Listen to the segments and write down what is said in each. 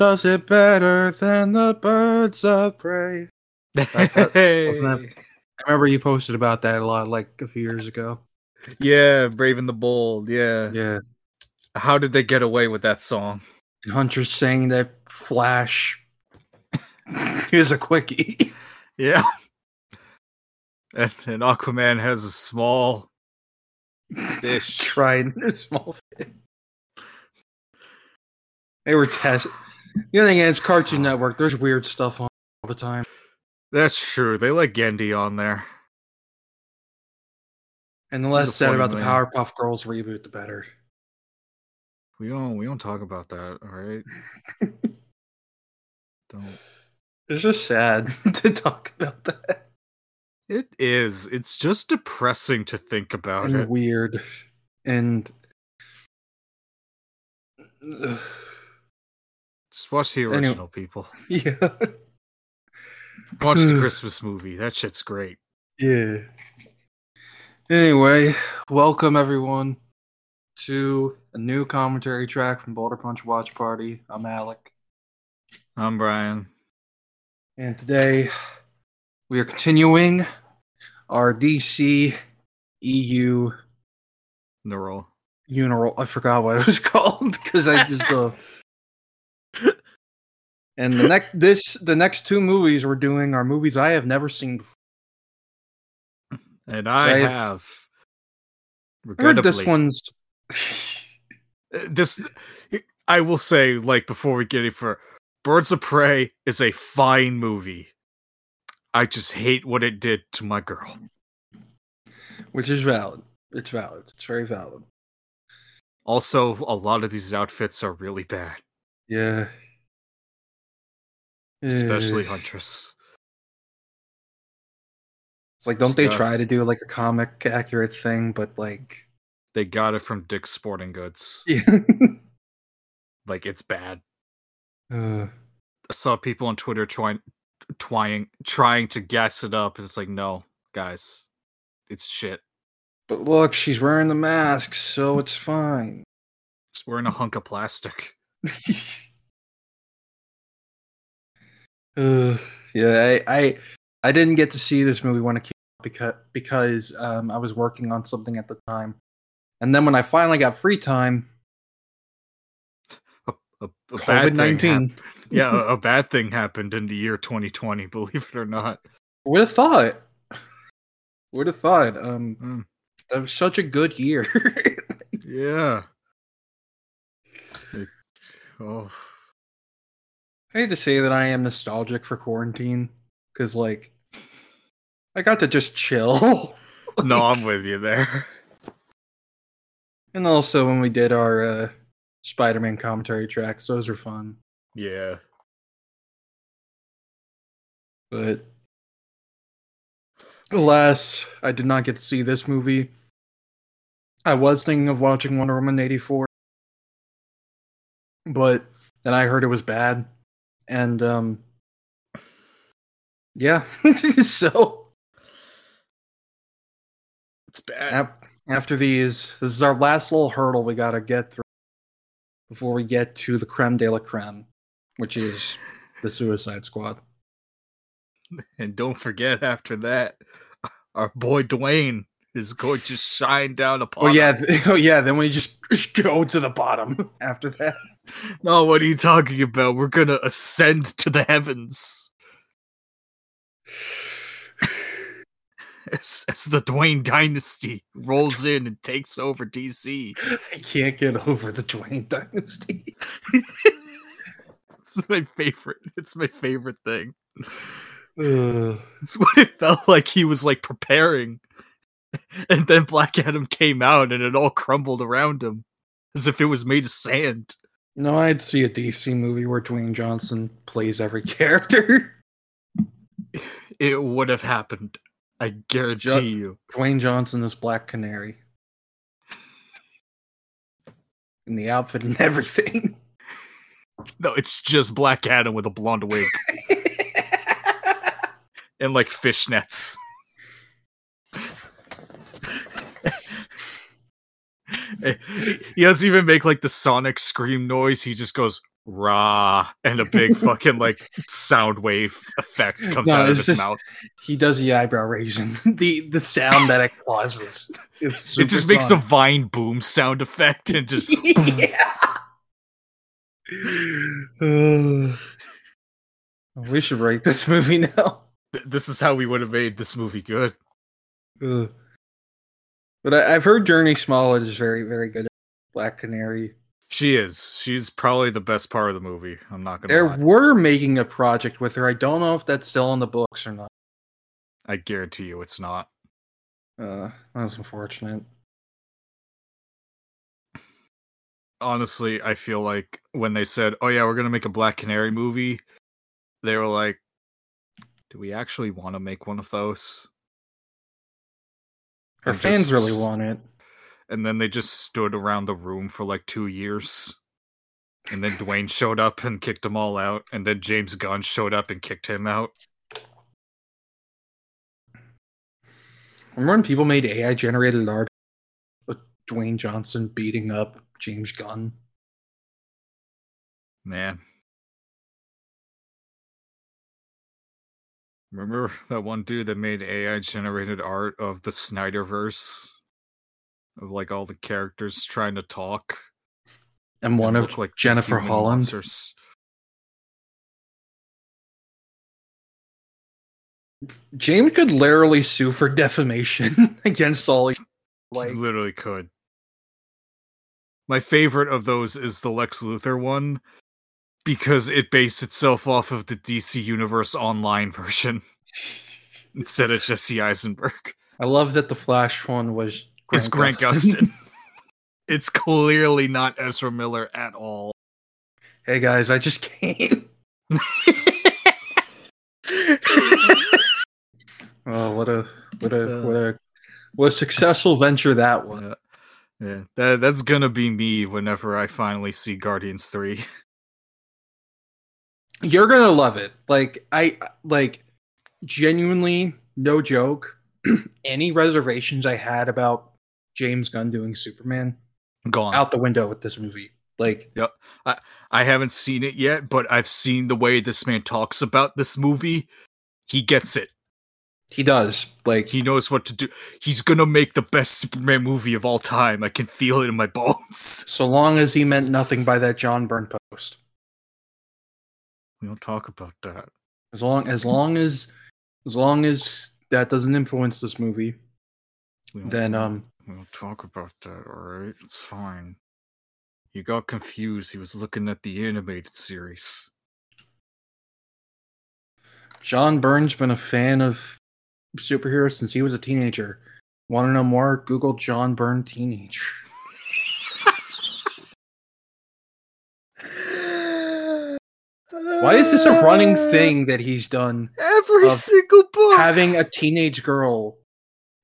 but no one does it better than the birds of prey. that- wasn't that- I remember you posted about that a lot, like a few years ago. yeah, Brave and the Bold. Yeah. Yeah, How did they get away with that song? Hunter's saying that Flash is a quickie. Yeah. And, and Aquaman has a small fish. Tried a small fit. They were test. The other thing is, Cartoon Network. There's weird stuff on all the time. That's true. They let Genndy on there. And the less said about the. Powerpuff Girls reboot, the better. We don't we don't talk about that, all right? don't. It's just sad to talk about that. It is. It's just depressing to think about and it. weird and Just watch the Anyway. original, people. yeah Watch the Christmas movie. That shit's great. yeah anyway welcome everyone to a new commentary track from boulder punch watch party i'm alec I'm Brian. and today we are continuing our dc eu Neural. Uniroll. I forgot what it was called because I just uh And the next this the next two movies we're doing are movies I have never seen before. And I have. I heard this one's Uh, This, I will say, like before we get any for Birds of Prey is a fine movie. I just hate what it did to my girl. which is valid. It's valid. It's very valid. Also, a lot of these outfits are really bad, Yeah. Especially. Huntress. It's like don't they Yeah. try to do like a comic accurate thing, but like They got it from Dick's Sporting Goods. yeah. Like it's bad. Uh, I saw people on Twitter trying, trying, trying to gas it up, and it's like, no, guys, it's shit. but look, she's wearing the mask, so it's fine. It's wearing a hunk of plastic. Uh, yeah, I, I I didn't get to see this movie when it came out because because um, I was working on something at the time, and then when I finally got free time, A, a bad COVID nineteen. yeah, a, a bad thing happened in the year 2020. Believe it or not. Would have thought. Would have thought. Um, Mm. that was such a good year. Yeah. It- oh, I hate to say that I am nostalgic for quarantine because, like, I got to just chill. no, I'm with you there. and also when we did our uh, Spider-Man commentary tracks, those were fun. Yeah. But alas, I did not get to see this movie. I was thinking of watching Wonder Woman 84, but then I heard it was bad. And, um, yeah, so It's bad. ap- after these, this is our last little hurdle we got to get through before we get to the creme de la creme, which is the Suicide Squad. And don't forget, after that, our boy Dwayne is going to shine down upon Oh yeah, us. oh yeah. Then we just go to the bottom after that. No, what are you talking about? We're gonna ascend to the heavens. As, as the Dwayne dynasty rolls in and takes over DC. I can't get over the Dwayne dynasty. It's my favorite. It's my favorite thing. Ugh. It's what it felt like he was like preparing. And then Black Adam came out and it all crumbled around him as if it was made of sand. No, I'd see a DC movie where Dwayne Johnson plays every character. It would have happened. I guarantee you. Dwayne Johnson is Black Canary. In the outfit and everything. No, it's just Black Adam with a blonde wig and like fishnets. Eh, he doesn't even make like the sonic scream noise. He just goes rah, and a big fucking like sound wave effect comes No, out of his just- mouth. He does the eyebrow raising. the the sound that it causes. Is It just makes a vine boom sound effect and just yeah. Uh, we should rate this movie now. this is how we would have made this movie good. Uh, but I, I've heard Jurnee Smollett is very, very good at Black Canary. She is. She's probably the best part of the movie. I'm not gonna There lie. were making a project with her. I don't know if that's still in the books or not. I guarantee you it's not. Uh, that's unfortunate. Honestly, I feel like when they said, "Oh yeah, we're gonna make a Black Canary movie," they were like, "Do we actually want to make one of those?" Her And fans just really want it. And then they just stood around the room for like two years. And then Dwayne showed up and kicked them all out. And then James Gunn showed up and kicked him out. Remember when people made AI generated art with Dwayne Johnson beating up James Gunn? Man. Remember that one dude that made AI generated art of the Snyderverse? Of like all the characters trying to talk. And one of like Jennifer Holland. monsters. James could literally sue for defamation against all these. Like, literally could. My favorite of those is the Lex Luthor one because it based itself off of the DC Universe online version instead of Jesse Eisenberg. I love that the Flash one was it's Grant Gustin. it's clearly not Ezra Miller at all. hey guys, I just came. Oh, what a what a Uh. what a what a successful venture that was. Yeah. yeah, that that's gonna be me whenever I finally see Guardians Three. You're gonna love it. Like I like genuinely, no joke. any reservations I had about James Gunn doing Superman Gone. out the window with this movie. Like yep. I, I haven't seen it yet, but I've seen the way this man talks about this movie. He gets it. he does. Like He knows what to do. He's gonna make the best Superman movie of all time. I can feel it in my bones. so long as he meant nothing by that John Byrne post. We don't talk about that. As long as long as as long as that doesn't influence this movie, then um we don't talk about that. All right, it's fine. He got confused. He was looking at the animated series. John Byrne's been a fan of superheroes since he was a teenager. Want to know more? Google John Byrne teenager. Why is this a running thing that he's done? Every single book. Having a teenage girl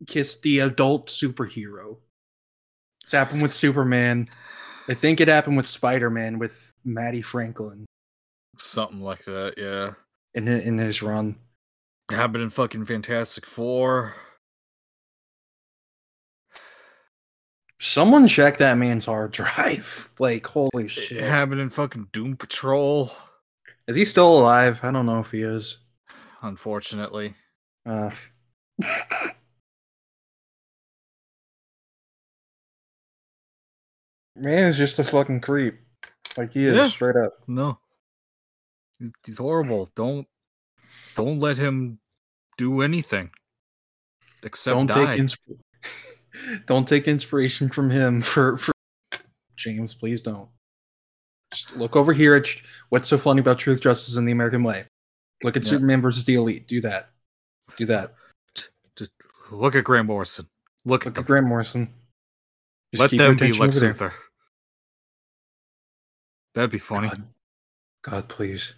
kiss the adult superhero. It's happened with Superman. I think it happened with Spider Man with Mattie Franklin Something like that. Yeah. in hi- in his run. Happened in fucking Fantastic Four. Someone check that man's hard drive. Like, holy It shit. happened in fucking Doom Patrol. Is he still alive? I don't know if he is. Unfortunately. Uh, man is just a fucking creep. Like he is Yeah. straight up. No. He's- horrible. Don't don't let him do anything. Except don't die. take insp- don't take inspiration from him for for James. Please don't. Just look over here at what's so funny about truth, justice, and the American way. Look at Yeah. Superman versus the Elite. Do that. Do that. Just look at Grant Morrison. Look at Look them. at Grant Morrison. Just Let them be Lex. Luthor. That'd be funny. God. God, please.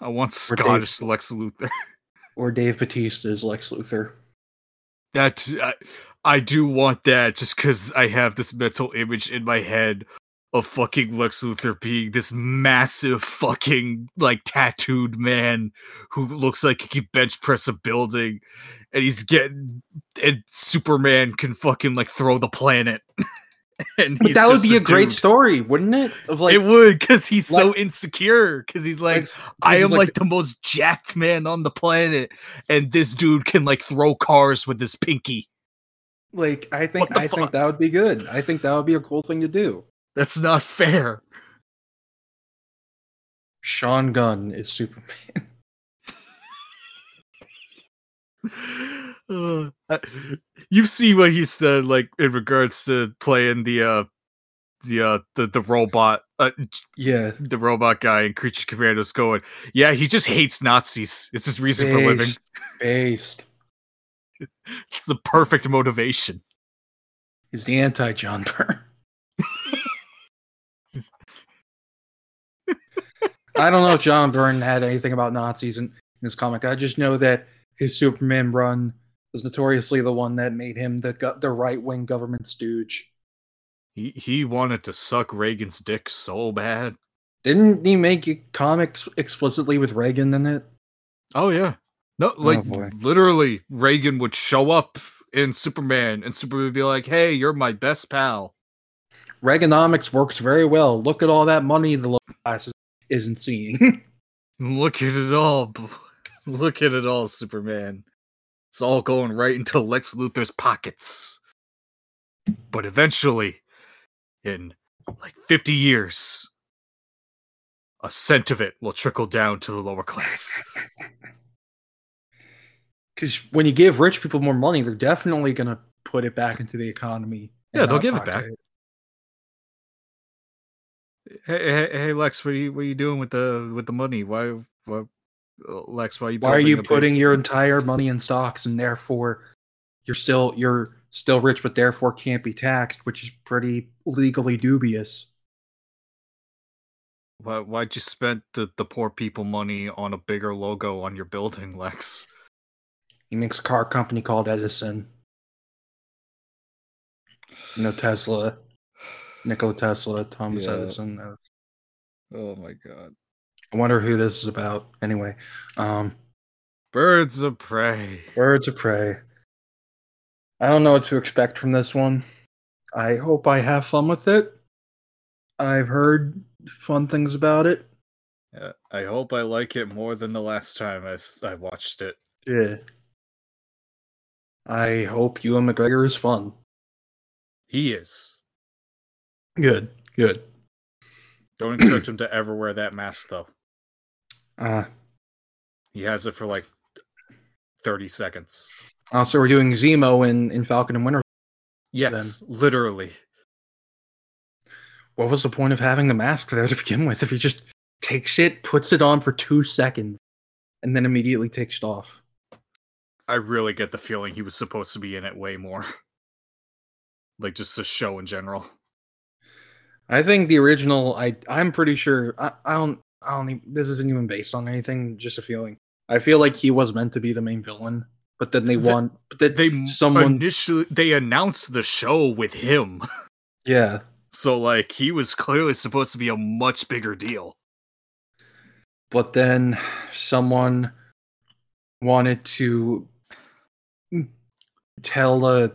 I want Or Dave- Scottish Lex Luthor. Or Dave Batista as Lex Luthor. That I, I do want that just because I have this mental image in my head of fucking Lex Luthor being this massive fucking like tattooed man who looks like he could bench press a building, and he's getting and Superman can fucking like throw the planet, and that would be a great dude. story, wouldn't it? Of like, it would because he's so insecure because he's like like, I am like like, the most jacked man on the planet, and this dude can like throw cars with his pinky. like I think I think that would be good. I think that would be a cool thing to do. That's not fair. Sean Gunn is Superman. Uh, you see what he said, like in regards to playing the uh, the uh, the the robot, uh, Yeah, the robot guy in Creature Commandos. Going, yeah, he just hates Nazis. It's his reason for living. based, based. It's the perfect motivation. He's the anti John Byrne. I don't know if John Byrne had anything about Nazis in, in his comic. I just know that his Superman run was notoriously the one that made him the the right wing government stooge. He he wanted to suck Reagan's dick so bad. Didn't he make comics explicitly with Reagan in it? Oh yeah. No, oh, like boy. literally, Reagan would show up in Superman, and Superman would be like, "Hey, you're my best pal." Reaganomics works very well. Look at all that money the lower class isn't seeing. Look at it all. Look at it all, Superman. It's all going right into Lex Luthor's pockets. But eventually, in like 50 years, a cent of it will trickle down to the lower class. Because when you give rich people more money, they're definitely going to put it back into the economy. Yeah, they'll give it back. Hey, hey, hey, Lex, what are you what are you doing with the with the money? Why, why uh, Lex? Why are you? Why are you a big- putting your entire money in stocks and therefore you're still you're still rich, but therefore can't be taxed, which is pretty legally dubious. Why, why'd you spend the, the poor people money on a bigger logo on your building, Lex? He makes a car company called Edison. No Tesla, Nikola Tesla, Thomas Yeah. Edison. uh, Oh my god. I wonder who this is about. Anyway, um, Birds of prey. Birds of Prey. I don't know what to expect from this one. I hope I have fun with it. I've heard fun things about it. Yeah, I hope I like it more than the last time I, I watched it. Yeah. I hope Ewan McGregor is fun. He is. Good, good. Don't expect him to ever wear that mask though. Uh, He has it for like 30 seconds. also, we're doing Zemo in, in Falcon and Winter. Yes, literally. What was the point of having the mask there to begin with if he just takes it, puts it on for two seconds, and then immediately takes it off? I really get the feeling he was supposed to be in it way more. like just the show in general. I think the original. I I'm pretty sure. I, I don't. I don't. Even, this isn't even based on anything. Just a feeling. I feel like he was meant to be the main villain, but then they The- want. But that They someone. initially they announced the show with him. yeah. So like he was clearly supposed to be a much bigger deal. But then someone wanted to tell a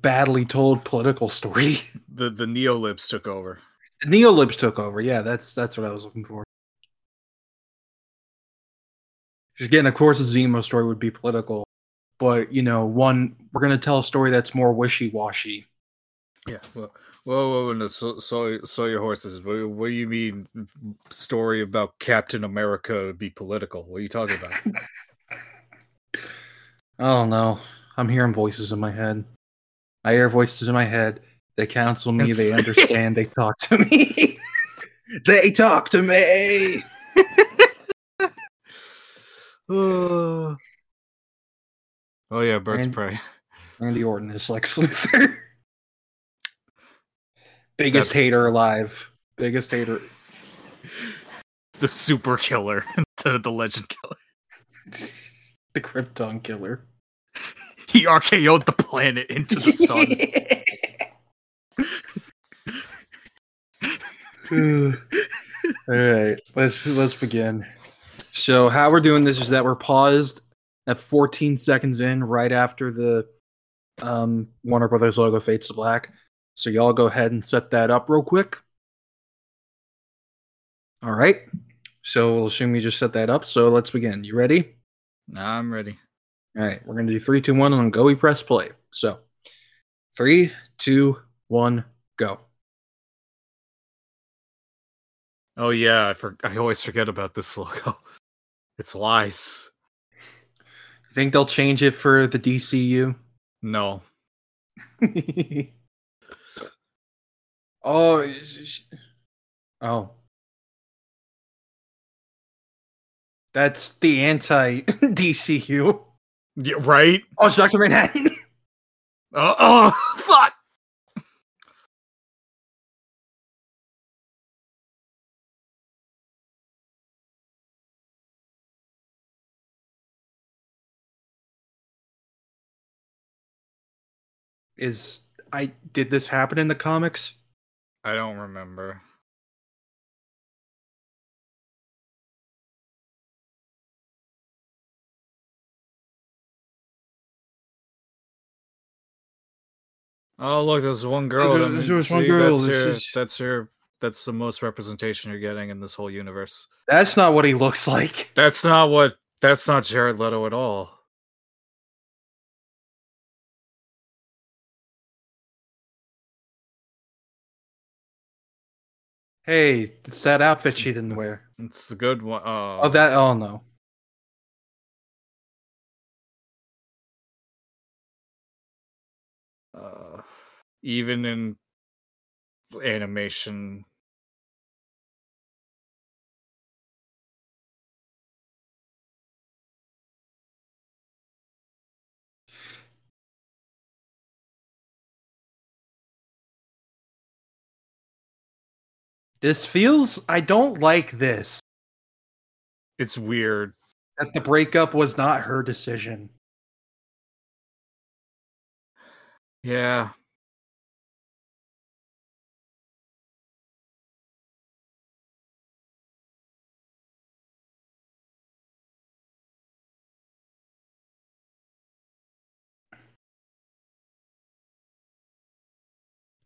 badly told political story. The the neolibs took over. Neolibs took over. Yeah, that's that's what I was looking for. Again, of course, a Zemo story would be political, but you know, one we're gonna tell a story that's more wishy washy. Yeah. Well, whoa, whoa, whoa, no, so, so, so your horses. What, what do you mean? Story about Captain America would be political? What are you talking about? I don't know. I'm hearing voices in my head. I hear voices in my head. They counsel me. They understand. they talk to me. they talk to me. oh yeah, birds And- prey. Randy Orton is Lex Luthor. Biggest That's- hater alive. Biggest hater. The super killer, the, the legend killer. the Krypton killer. He RKO'd the planet into the sun. All right, let's let's begin. So how we're doing this is that we're paused at 14 seconds in, right after the um, Warner Brothers logo fades to black. So y'all go ahead and set that up real quick. All right. So we'll assume you just set that up. So let's begin. You ready? I'm ready. All right. We're gonna do three, two, one, and on go. We press play. So three, two, one, go. Oh yeah, I for- I always forget about this logo. It's lies. Think they'll change it for the DCU? No. oh, oh. That's the anti DCU. Yeah, right? Oh, it's Dr. Manhattan. Uh, oh, oh fuck. Is I did this happen in the comics? I don't remember. Oh look, there's one girl. there- that means- there one girl, That's your, is- that's your. That's the most representation you're getting in this whole universe. That's not what he looks like. That's not what. That's not Jared Leto at all. Hey, it's that outfit she didn't wear. It's the good one. Oh, Oh, that. Oh no. uh, even in animation This feels. I don't like this. it's weird That the breakup was not her decision. yeah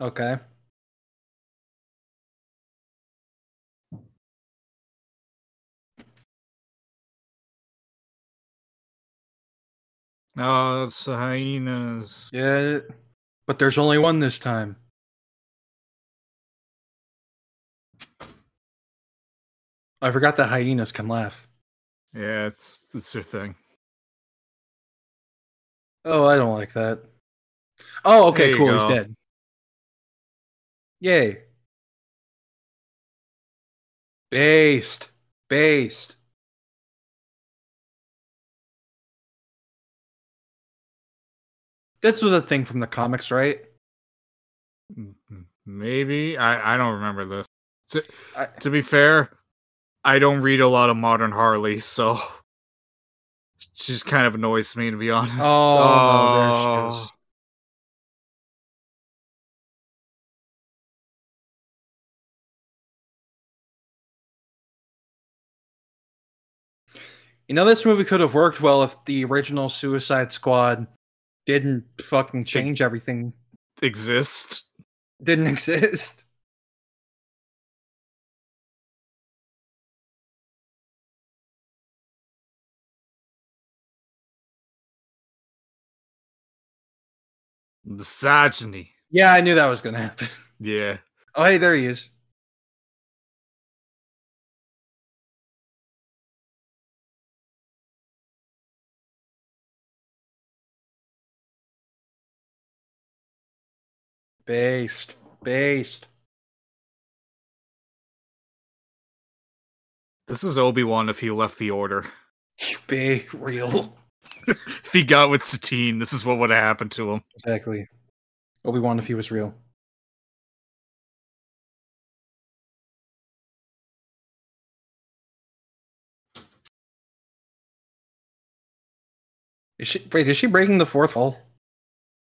Okay. Oh it's the hyenas Yeah, but there's only one this time. I forgot that hyenas can laugh. yeah it's it's your thing Oh, I don't like that. Oh, okay, cool. He's dead. Yay. Based. Based. This was a thing from the comics, right? M- m- maybe i i don't remember this to, I- to be fair i don't read a lot of modern harley so she just kind of annoys me to be honest Oh, there she is. You know, this movie could have worked well if the original Suicide Squad didn't fucking change everything, exist didn't exist. misogyny Yeah, I knew that was gonna happen. yeah Oh, hey, there he is. Based. Based. this is obi-wan if he left the order Be real. if he got with satine this is what would have happened to him Exactly. Obi Wan if he was real. Is she wait, is she breaking the fourth wall?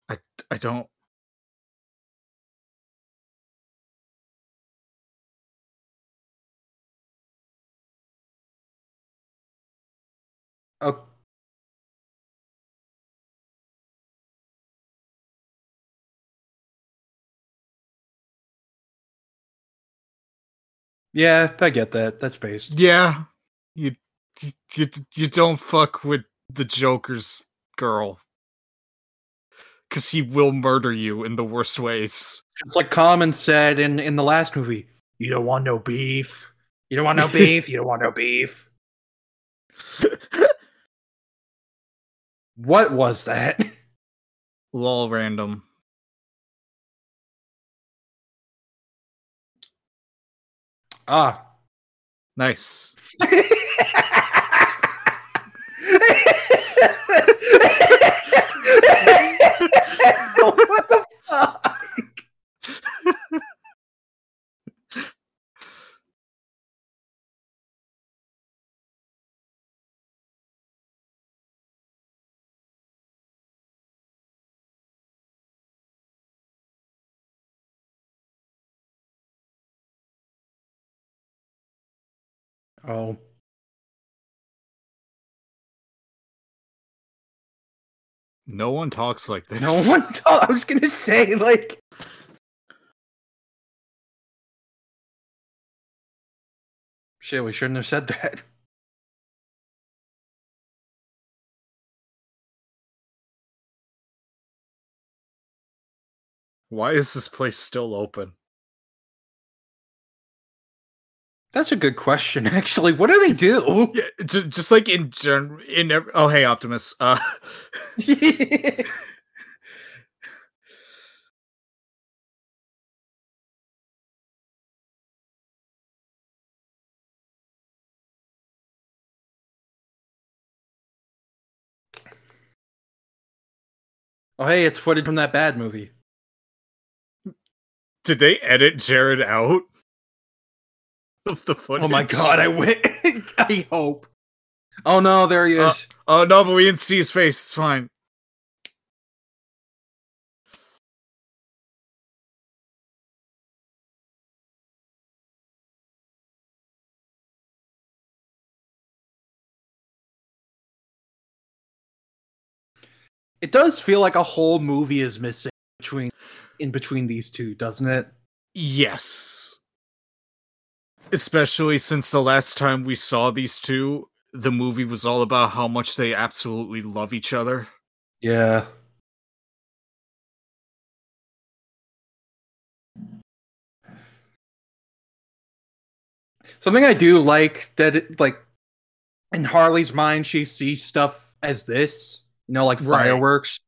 i i don't Okay. Yeah, I get that. That's based. Yeah, you you you don't fuck with the Joker's girl because he will murder you in the worst ways. It's like Common said in in the last movie. You don't want no beef. You don't want no beef. You don't want no beef. What was that? Lol, random. Ah. Nice. what the fuck? Oh. No one talks like this. No one told. I was gonna say like. Shit, we shouldn't have said that. Why is this place still open? That's a good question, actually. What do they do? Yeah, just just like in general. In ev- oh, hey, Optimus. Uh, oh, hey, it's footage from that bad movie. did they edit Jared out of the footage? Oh my god, I win. I hope. Oh no, there he Uh, is. Oh no, but we didn't see his face. It's fine. it does feel like a whole movie is missing between in between these two, doesn't it? Yes. Especially since the last time we saw these two, the movie was all about how much they absolutely love each other. Yeah. Something I do like that it, like in Harley's mind she sees stuff as this, you know, like Right. fireworks.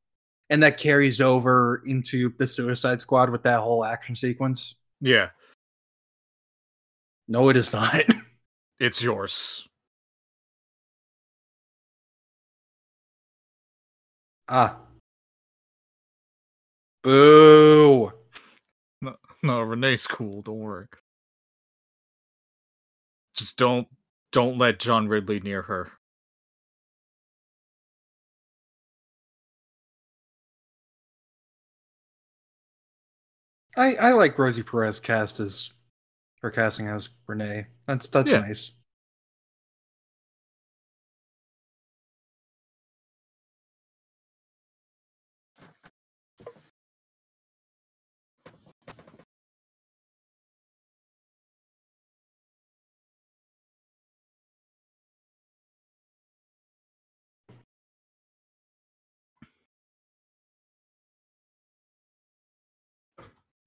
And that carries over into the Suicide Squad with that whole action sequence. Yeah, No, it is not. it's yours. ah. Boo. No, no, Renee's cool. Don't worry. Just don't don't let John Ridley near her. I, I like Rosie Perez cast as her casting as Renee. That's that's Yeah. nice.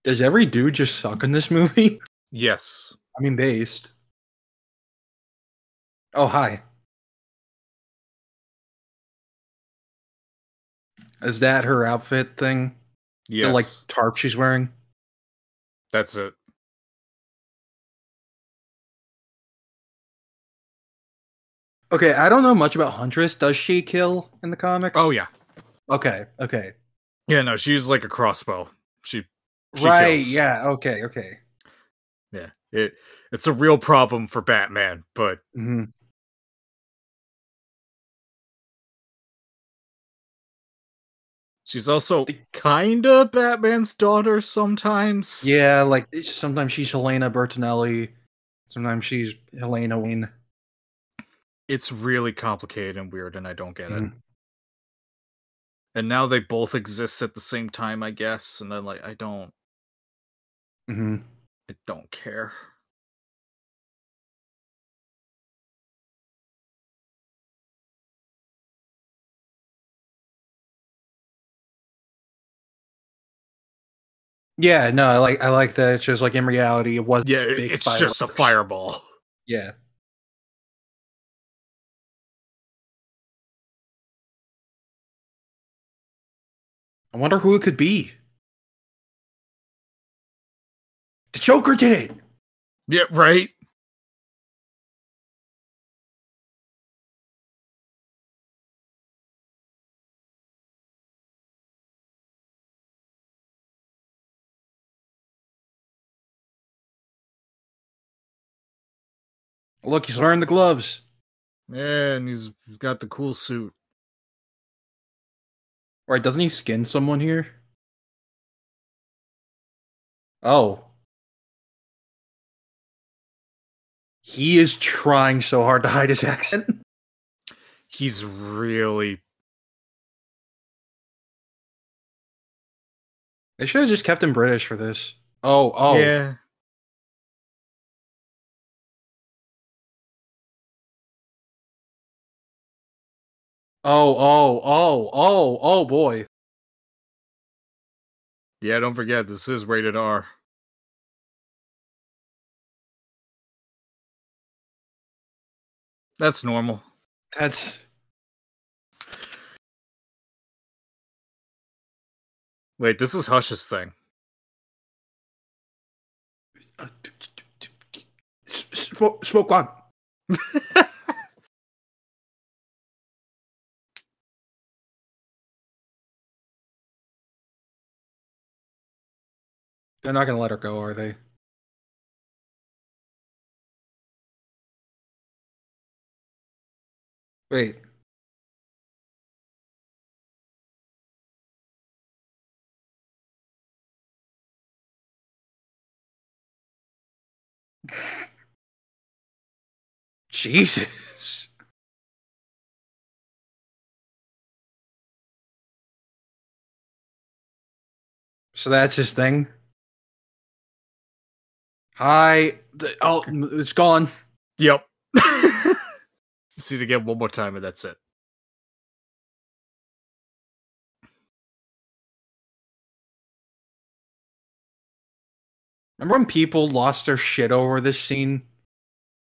Does every dude just suck in this movie? Yes. I mean, based. Oh, hi. Is that her outfit thing? Yes. The like tarp she's wearing? That's it. Okay, I don't know much about Huntress. Does she kill in the comics? Oh yeah. Okay, okay. Yeah, no, she's like a crossbow. She, she right, kills. yeah, okay, okay. It it's a real problem for Batman, but hmm she's also The- kinda Batman's daughter sometimes. Yeah, like sometimes she's Helena Bertinelli, sometimes she's Helena Wayne. It's really complicated and weird, and I don't get it. Mhm. And now they both exist at the same time, I guess. And then like I don't hmm I don't care. Yeah, no, I like I like that it's just like in reality it was yeah, it's fireworks. just a fireball. Yeah. I wonder who it could be. The Joker did it. Yeah, right. Look, he's wearing the gloves. Yeah, and he's he's got the cool suit. Right, doesn't he skin someone here? Oh. He is trying so hard to hide his accent. He's really They should have just kept him British for this. Oh, oh. yeah. Oh, oh, oh, oh, oh boy. Yeah, don't forget this is rated R. That's normal. That's Wait, this is Hush's thing. smoke, smoke one. They're not gonna let her go, are they? Wait. Jesus. So that's his thing. Hi. Oh, it's gone. Yep. See it again one more time, and that's it. Remember when people lost their shit over this scene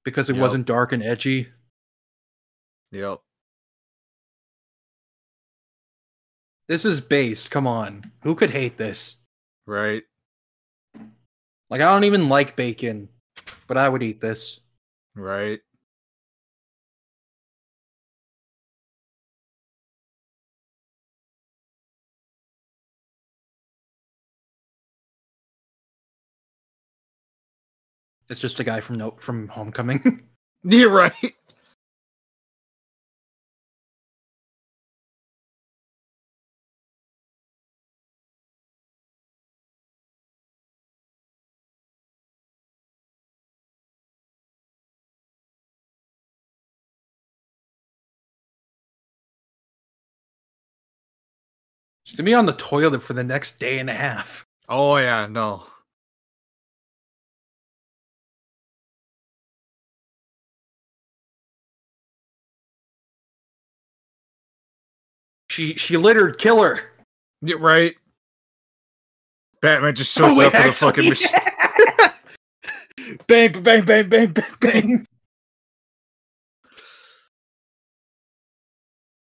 because it Yep. wasn't dark and edgy? Yep. This is based. Come on. Who could hate this? Right. Like, I don't even like bacon, but I would eat this. Right. It's just a guy from no- from Homecoming. You're right. She's gonna be on the toilet for the next day and a half. Oh yeah, no. She she littered killer. Yeah, right. Batman just shows Oh, wait, up with a fucking machine. bang, bang, bang, bang, bang, bang.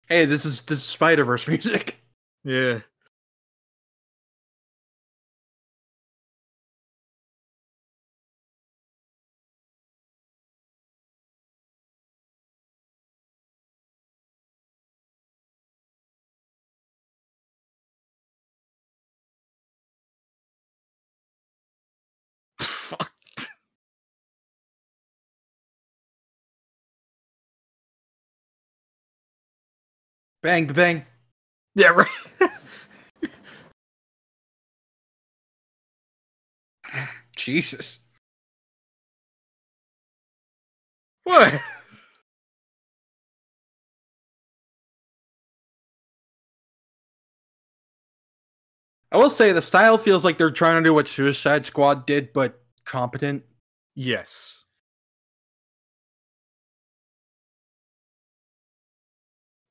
hey, this is this is Spider Verse music. Yeah. Bang bang. Yeah, right. Jesus. what? I will say the style feels like they're trying to do what Suicide Squad did, but competent. Yes.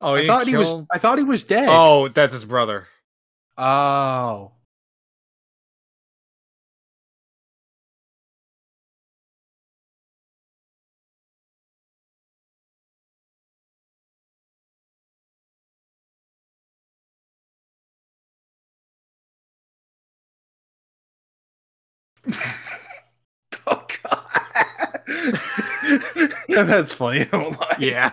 Oh, I thought killed... he was. I thought he was dead. Oh, that's his brother. Oh. oh god. That's funny. I don't lie. Yeah.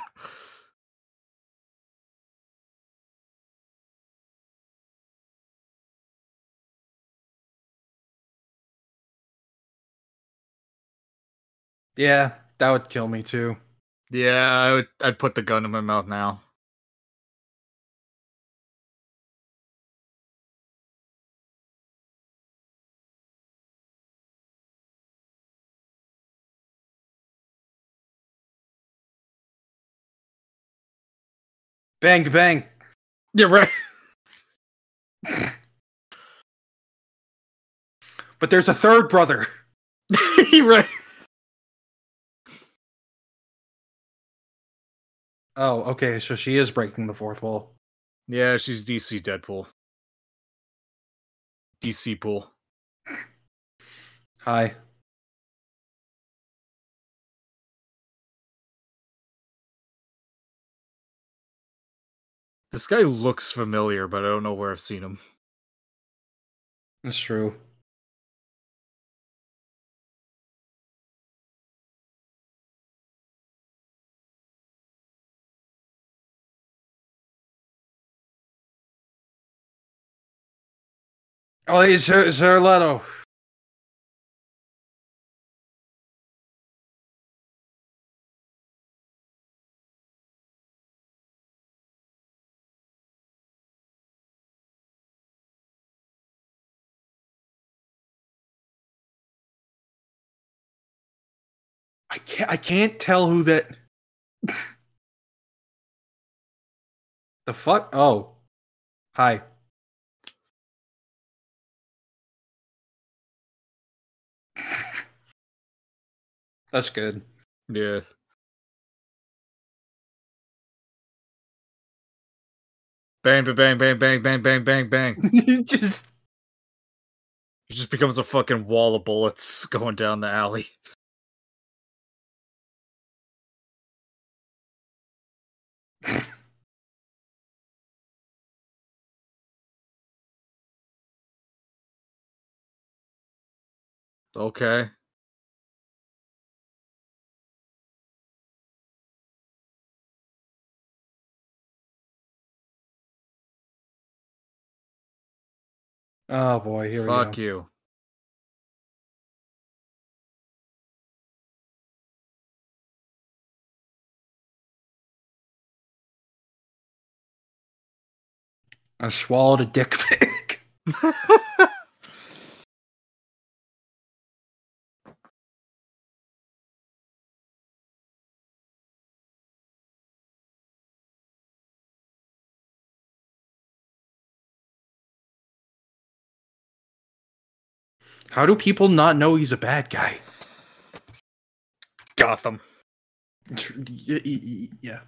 Yeah, that would kill me too. Yeah, I would I'd put the gun in my mouth now. Bang bang. Yeah, right. But there's a third brother. right. Oh, okay. So she is breaking the fourth wall. Yeah, she's DC Deadpool. DC pool. Hi. This guy looks familiar, but I don't know where I've seen him. That's true. Oh, it's Jared Leto. I can't. I can't tell who that. the fuck? Oh, hi. That's good. Yeah. Bang, bang, bang, bang, bang, bang, bang, bang. it just it just becomes a fucking wall of bullets going down the alley. okay. Oh boy, here Fuck we go. Fuck you. I swallowed a dick pic. How do people not know he's a bad guy? Gotham. Yeah.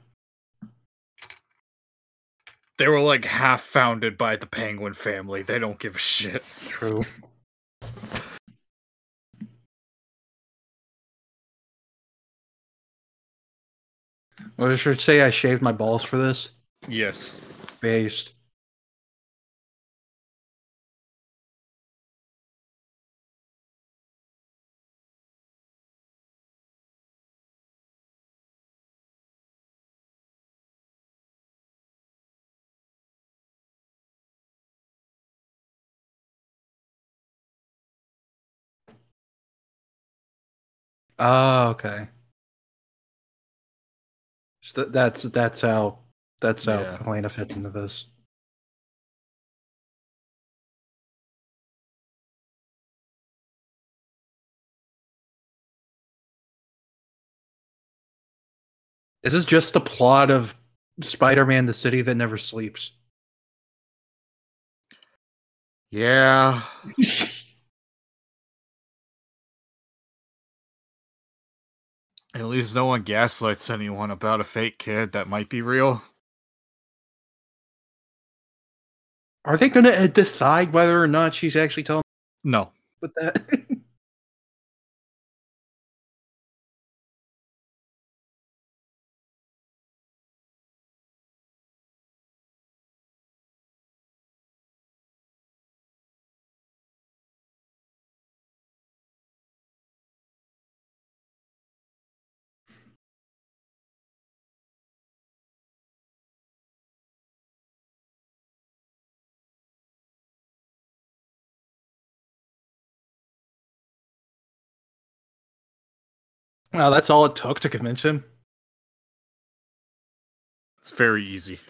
They were like half founded by the Penguin family. They don't give a shit. True. Well, I should say I shaved my balls for this. Yes. Based. Oh, okay. So that's that's how that's how Yeah. Helena fits into this. This is just the plot of Spider-Man: The City That Never Sleeps. Yeah. At least no one gaslights anyone about a fake kid that might be real. Are they going to decide whether or not she's actually telling No. with that? Well, that's all it took to convince him. It's very easy.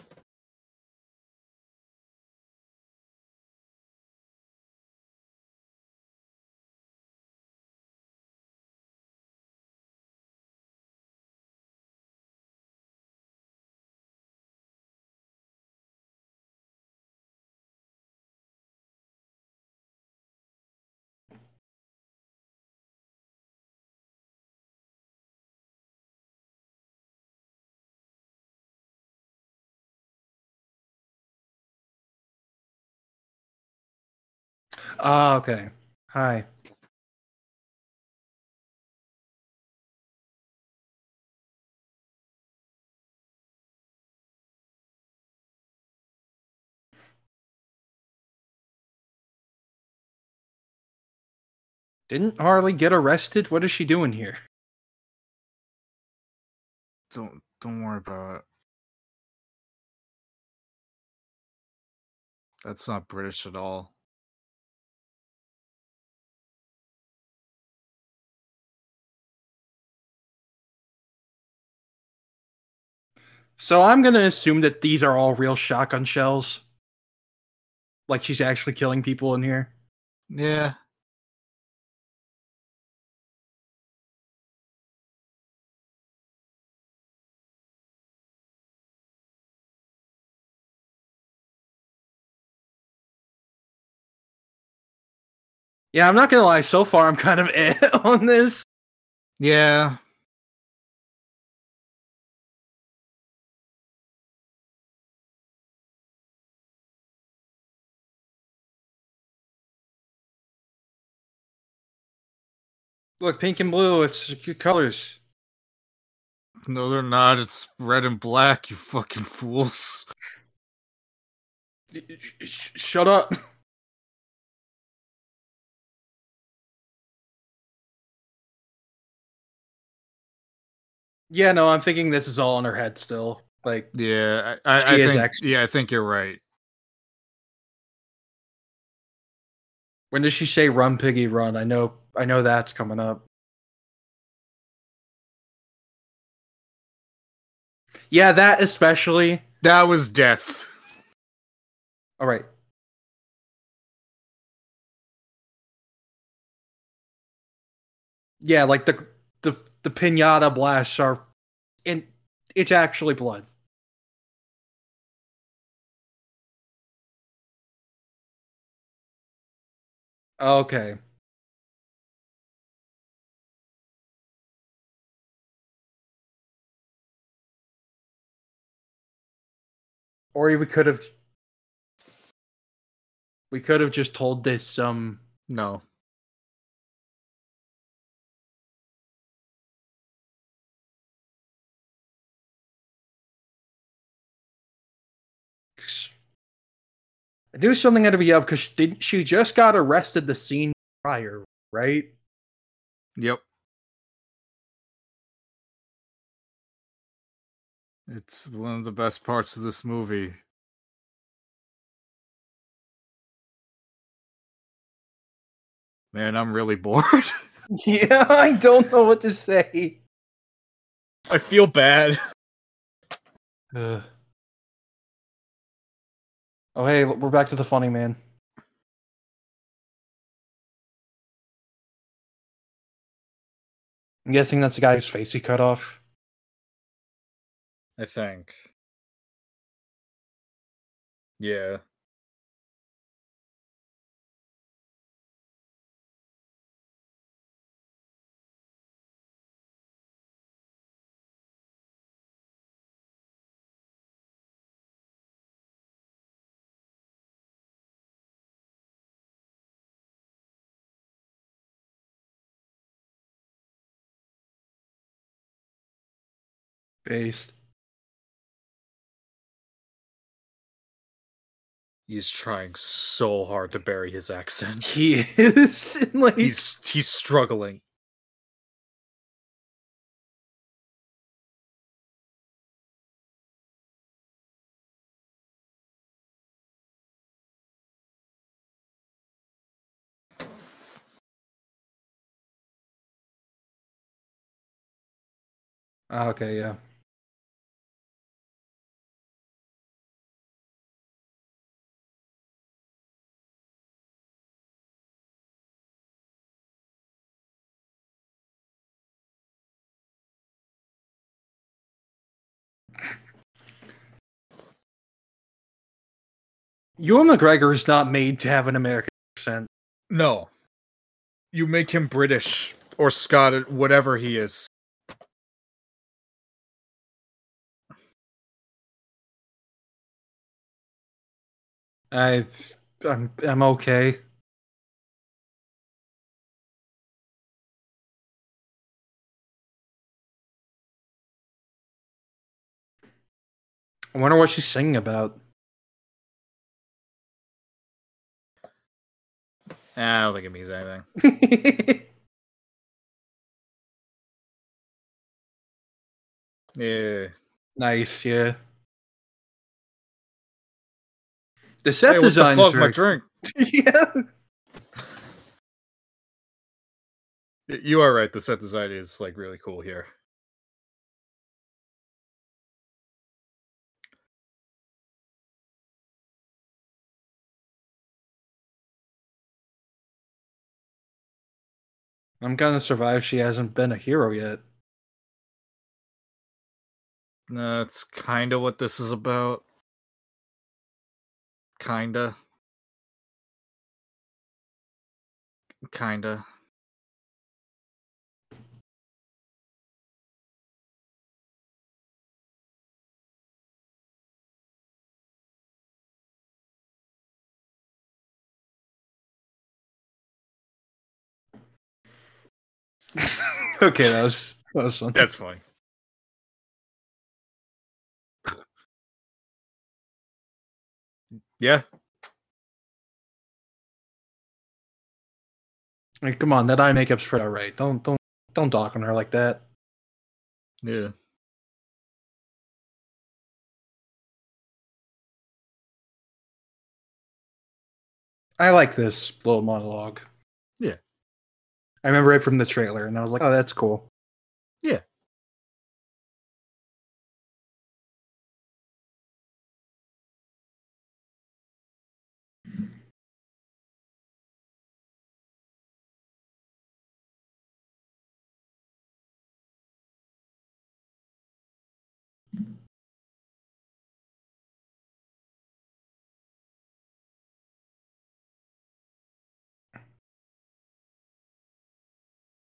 Ah, okay. Hi. Didn't Harley get arrested? What is she doing here? Don't don't worry about it. That's not British at all. So I'm gonna assume that these are all real shotgun shells. Like she's actually killing people in here. Yeah. Yeah, I'm not gonna lie. So far, I'm kind of eh on this. Yeah. Look, pink and blue. It's good colors. No, they're not. It's red and black, you fucking fools. Sh- sh- shut up. Yeah, no, I'm thinking this is all in her head still. Like, Yeah, I, I, I think actually- yeah, I think you're right. When does she say "run, piggy, run"? I know, I know that's coming up. Yeah, that especially. That was death. All right. Yeah, like the the the pinata blasts are, in it's actually blood. Okay. Or we could have we could have just told this um No. Knew something had to be up because she, didn't- she just got arrested the scene prior, right? Yep. It's one of the best parts of this movie. Man, I'm really bored. Yeah, I don't know what to say. I feel bad. Ugh. Oh, hey, we're back to the funny man. I'm guessing that's the guy whose face he cut off. I think. Yeah. Based. He's trying so hard to bury his accent. He is. like, He's he's struggling. Ah, okay, yeah. Ewan McGregor is not made to have an American accent. No. You make him British or Scottish, whatever he is. I, I'm, I'm okay. I wonder what she's singing about. Ah, I don't think it means anything. Yeah. nice, yeah. The set Hey, design fuck, is my drink. yeah. You are right. The set design is like really cool here. I'm gonna survive. She hasn't been a hero yet. That's kind of what this is about. Kinda. Kinda. Okay, that was that was fun. That's funny. Yeah. Like, come on, that eye makeup's pretty alright. Don't don't don't dock on her like that. Yeah. I like this little monologue. I remember it from the trailer, and I was like, "Oh, that's cool."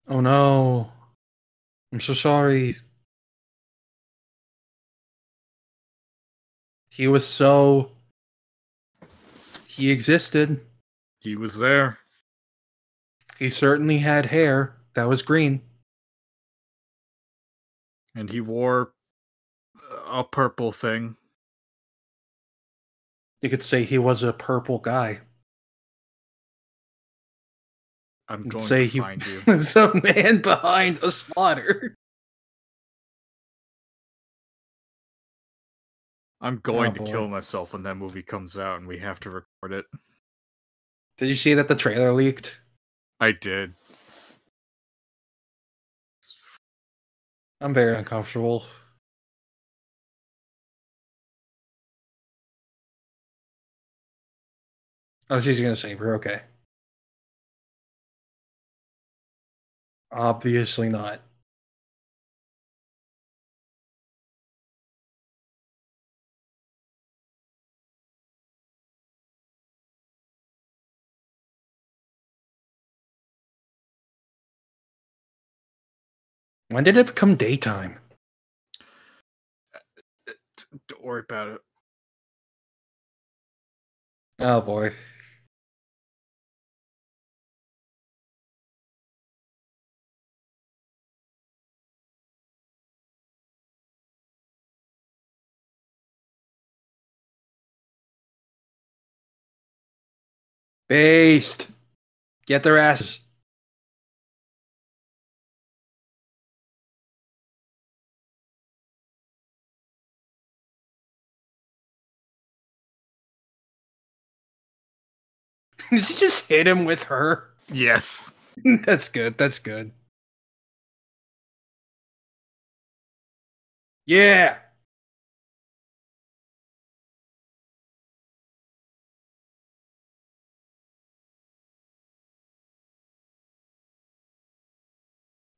Oh no, I'm so sorry. He was so. He existed. He was there. He certainly had hair that was green. And he wore a purple thing. You could say he was a purple guy. I'm going say to he find you. was a man behind a slaughter. I'm going Oh, to boy. kill myself when that movie comes out and we have to record it. Did you see that the trailer leaked? I did. I'm very uncomfortable. Oh, she's gonna save her. Okay. Obviously not. When did it become daytime? Don't worry about it. Oh boy. Based. Get their asses. Did she just hit him with her? Yes. That's good. That's good. Yeah.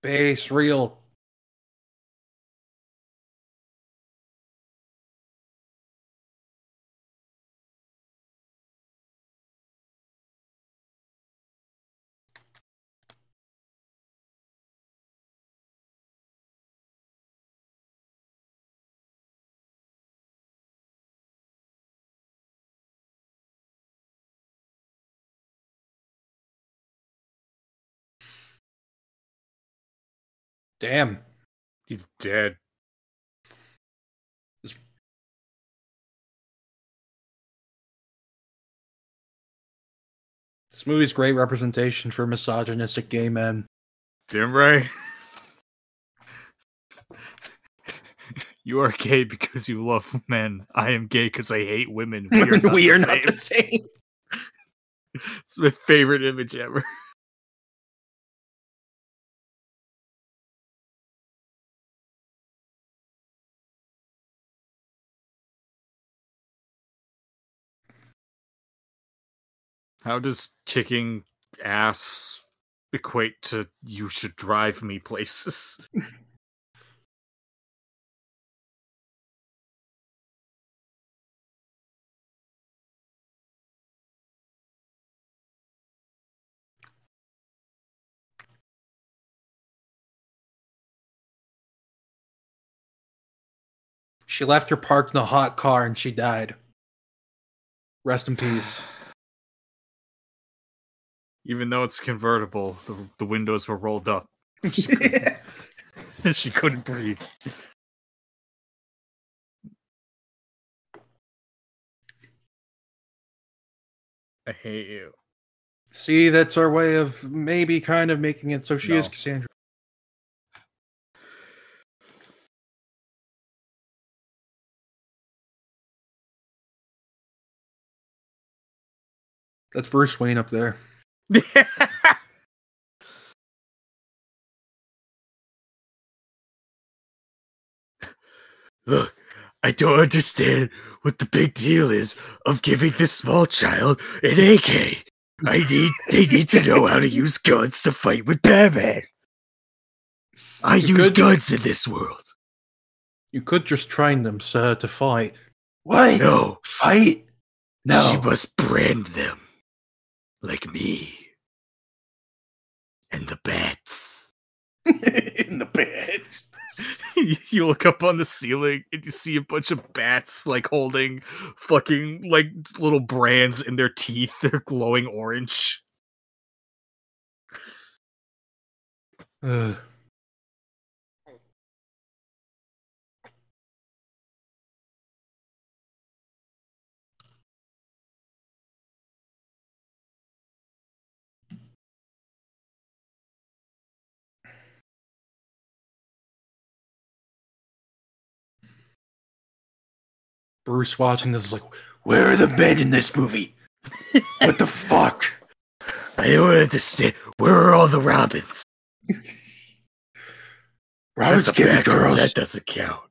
Base real. Damn. He's dead. This movie's great representation for misogynistic gay men. Damn right. you are gay because you love men. I am gay because I hate women. We are not, we the, are same. not the same. It's my favorite image ever. How does kicking ass equate to you should drive me places? She left her parked in a hot car and she died. Rest in peace. Even though it's convertible, the, the windows were rolled up. she couldn't breathe. I hate you. See, that's our way of maybe kind of making it so she is Cassandra. That's Bruce Wayne up there. Look, I don't understand what the big deal is of giving this small child an AK. I need they need to know how to use guns to fight with Batman. I You use could- guns in this world. You could just train them, sir, to fight. What? No, Fight? No. she must brand them like me and the bats. in the bed. you look up on the ceiling and you see a bunch of bats like holding fucking like little brands in their teeth. They're glowing orange. Ugh. Bruce watching this is like, where are the men in this movie? what the fuck? I don't understand. Where are all the robins? Robin's That's a giving bad girl. girls. That doesn't count.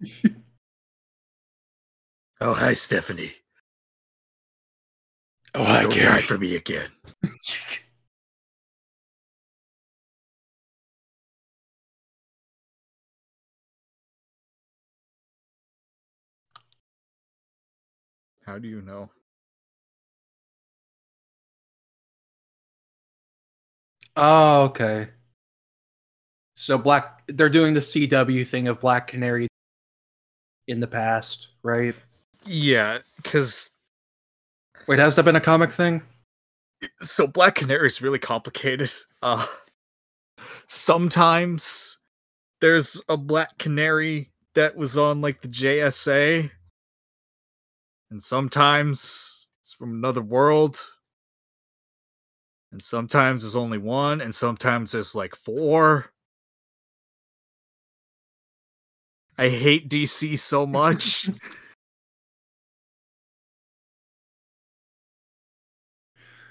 oh, hi, Stephanie. oh, I Don't die Gary. for me again. How do you know? Oh, okay. So black they're doing the CW thing of Black Canary in the past, right? Yeah, because Wait, has that been a comic thing? so Black Canary is really complicated. Uh, sometimes there's a Black Canary that was on like the JSA, and sometimes it's from another world, and sometimes there's only one, and sometimes there's like four. I hate DC so much.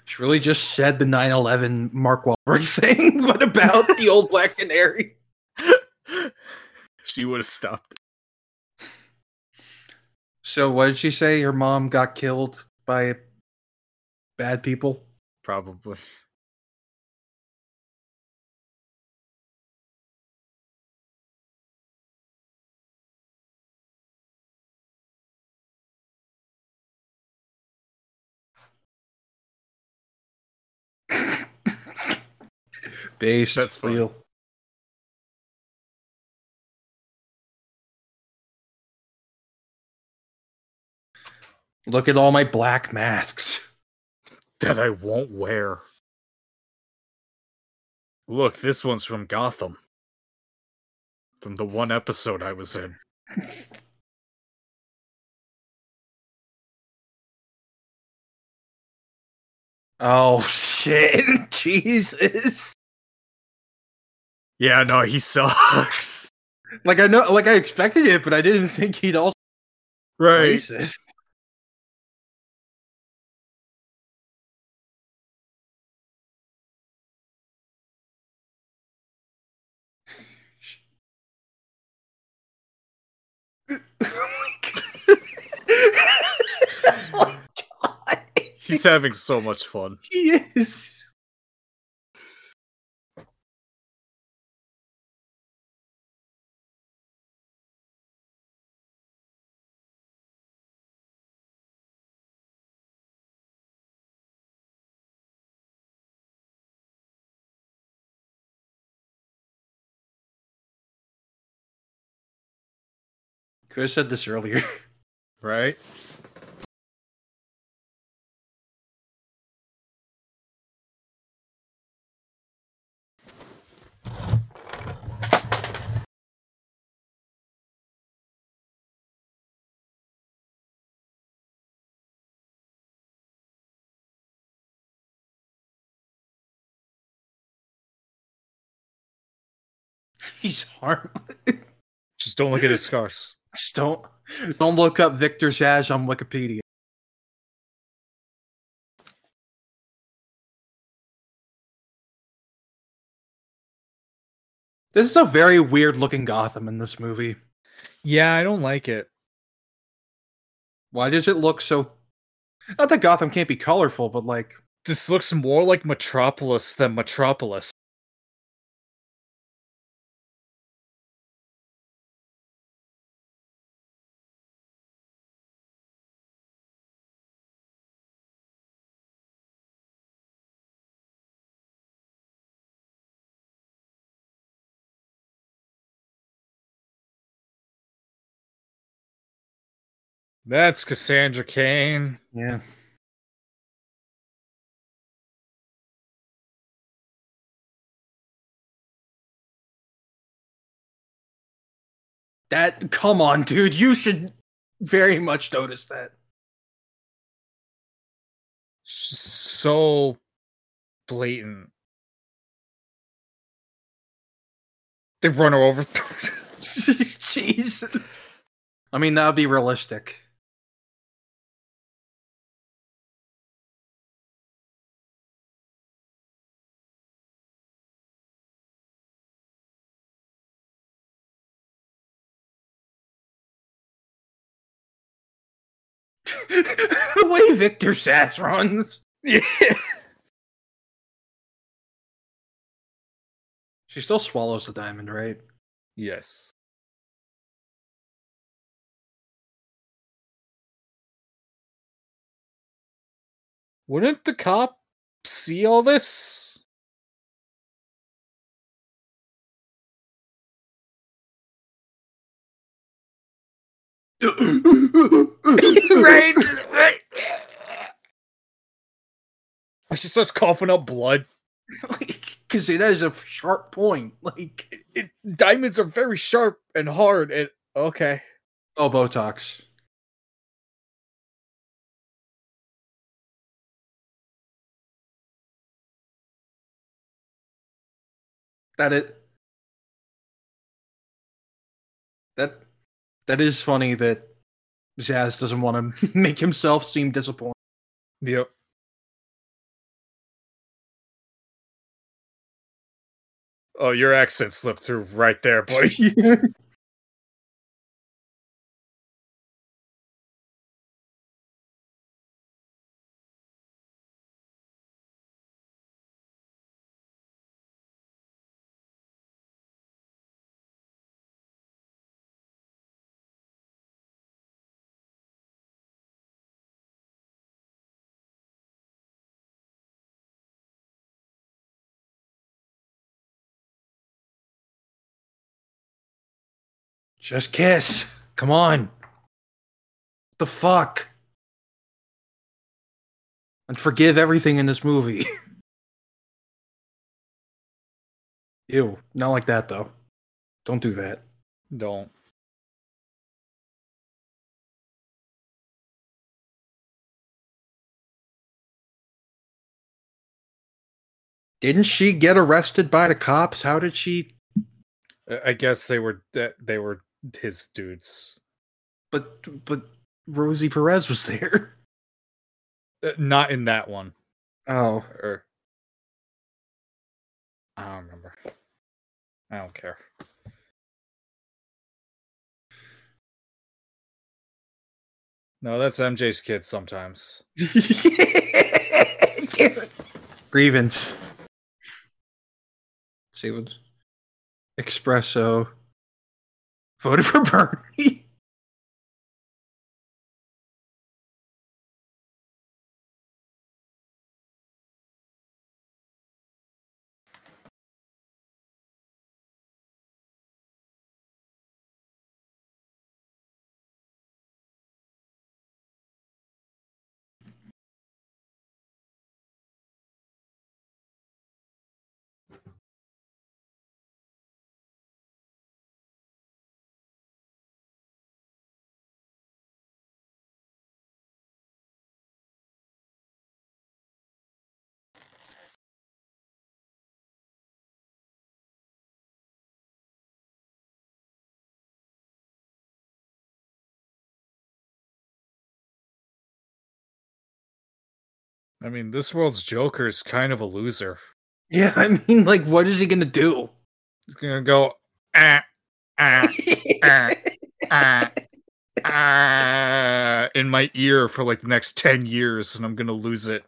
She really just said the 9/11 Mark Wahlberg thing. what about the old Black Canary? she would have stopped. So what did she say? Her mom got killed by bad people. Probably. Based. That's fun. real. Look at all my black masks. That I won't wear. Look, this one's from Gotham. From the one episode I was in. Oh shit! Jesus! Yeah, no, he sucks. Like I know, like I expected it, but I didn't think he'd also Right. racist. He's having so much fun. He is. Chris said this earlier. Right? He's harmless. Just don't look at his scars. Just don't don't look up Victor Zsasz on Wikipedia. This is a very weird looking Gotham in this movie. Yeah, I don't like it. Why does it look so not that Gotham can't be colorful, but like This looks more like Metropolis than Metropolis. That's Cassandra Cain. yeah. That come on, dude, you should very much notice that. So blatant. They run her over. Jeez. I mean, that would be realistic. Victor Zsasz runs. yeah. She still swallows the diamond, right? Yes. Wouldn't the cop see all this? right, right. She starts coughing up blood. Because it has a sharp point. Like, It, diamonds are very sharp and hard. And okay, oh, Botox. That it. That that is funny that Zsasz doesn't want to make himself seem disappointed. yep. Oh, your accent slipped through right there, boy. Just kiss. Come on. the fuck? And forgive everything in this movie. Ew. Not like that, though. Don't do that. Don't. Didn't she get arrested by the cops? How did she? I- I guess they were they were his dudes. But but Rosie Perez was there. Uh, Not in that one. Oh, Or I don't remember. I don't care. No, that's MJ's kid sometimes. grievance. see what espresso voted for Bernie. I mean, this world's Joker is kind of a loser. Yeah, I mean, like, what is he gonna do? He's gonna go ah ah ah ah ah in my ear for like the next ten years, and I'm gonna lose it.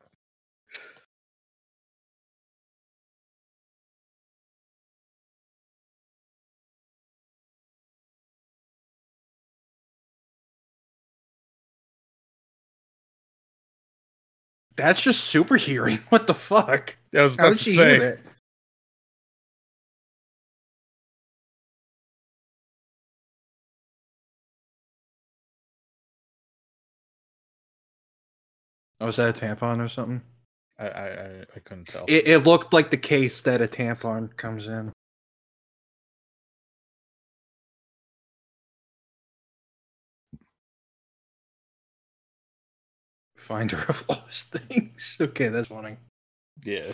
That's just super hearing. What the fuck? I was about to say. it? Oh, is that a tampon or something? I, I I I couldn't tell. It, it looked like the case that a tampon comes in. Finder of lost things. Okay, that's funny. yeah.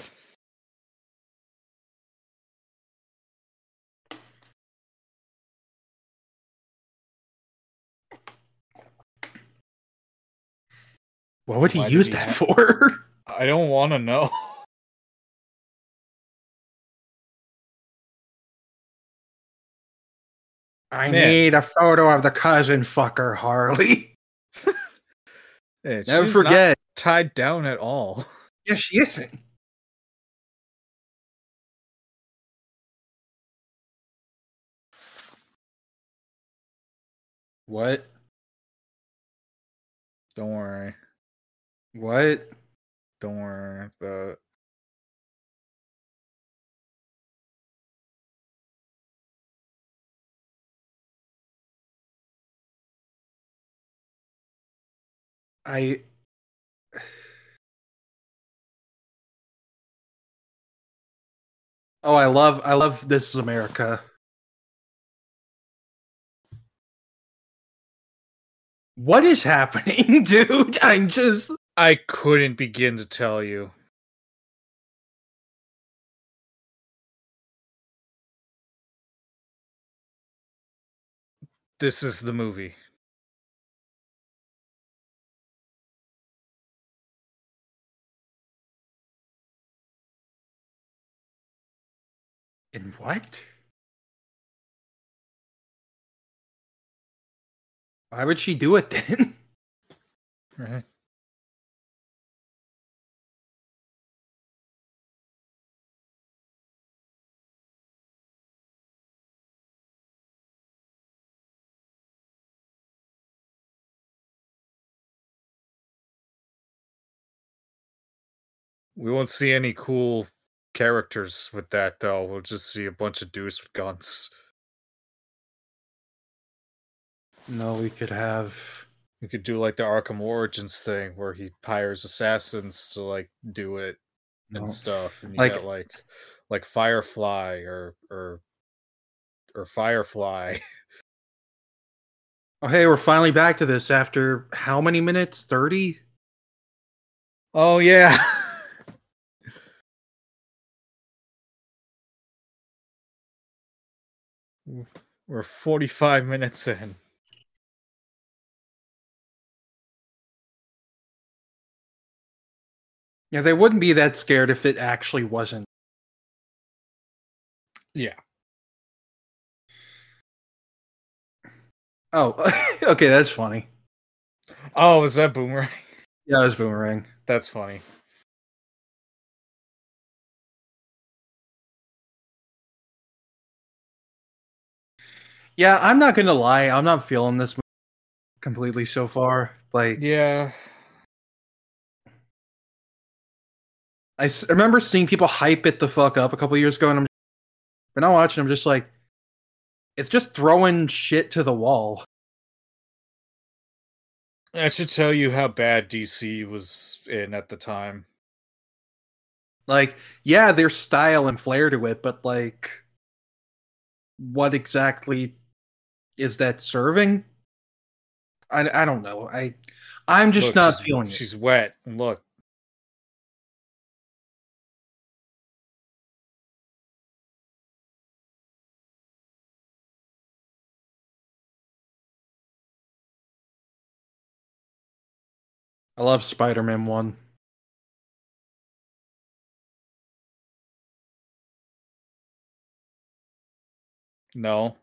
What would he Why use he that ha- for? I don't want to know. I Man. need a photo of the cousin fucker, Harley. Yeah, Never forget. tied down at all. Yeah, she isn't. What? Don't worry. What? Don't worry about it. I. Oh, I love, I love this is America. What is happening, dude? I'm just. I couldn't begin to tell you. This is the movie. In what? Why would she do it then? Right. We won't see any cool characters with that though. We'll just see a bunch of dudes with guns. No, we could have. We could do like the Arkham Origins thing where he hires assassins to like do it No. and stuff. And you Like- like like like Firefly or or or Firefly. Oh, hey, we're finally back to this after how many minutes? 30? Oh yeah. We're 45 minutes in. Yeah, they wouldn't be that scared if it actually wasn't. Yeah. Oh, okay, that's funny. Oh, is that boomerang? Yeah, it was Boomerang. That's funny. Yeah, I'm not gonna lie, I'm not feeling this completely so far. Like, Yeah. I s- remember seeing people hype it the fuck up a couple years ago, and I'm, but now watching, I'm just like, it's just throwing shit to the wall. That should tell you how bad DC was in at the time. Like, yeah, there's style and flair to it, but like, what exactly is that serving? I, I don't know. I I'm just Look, not she's- feeling it. She's wet. And look. I love Spider-Man one. No.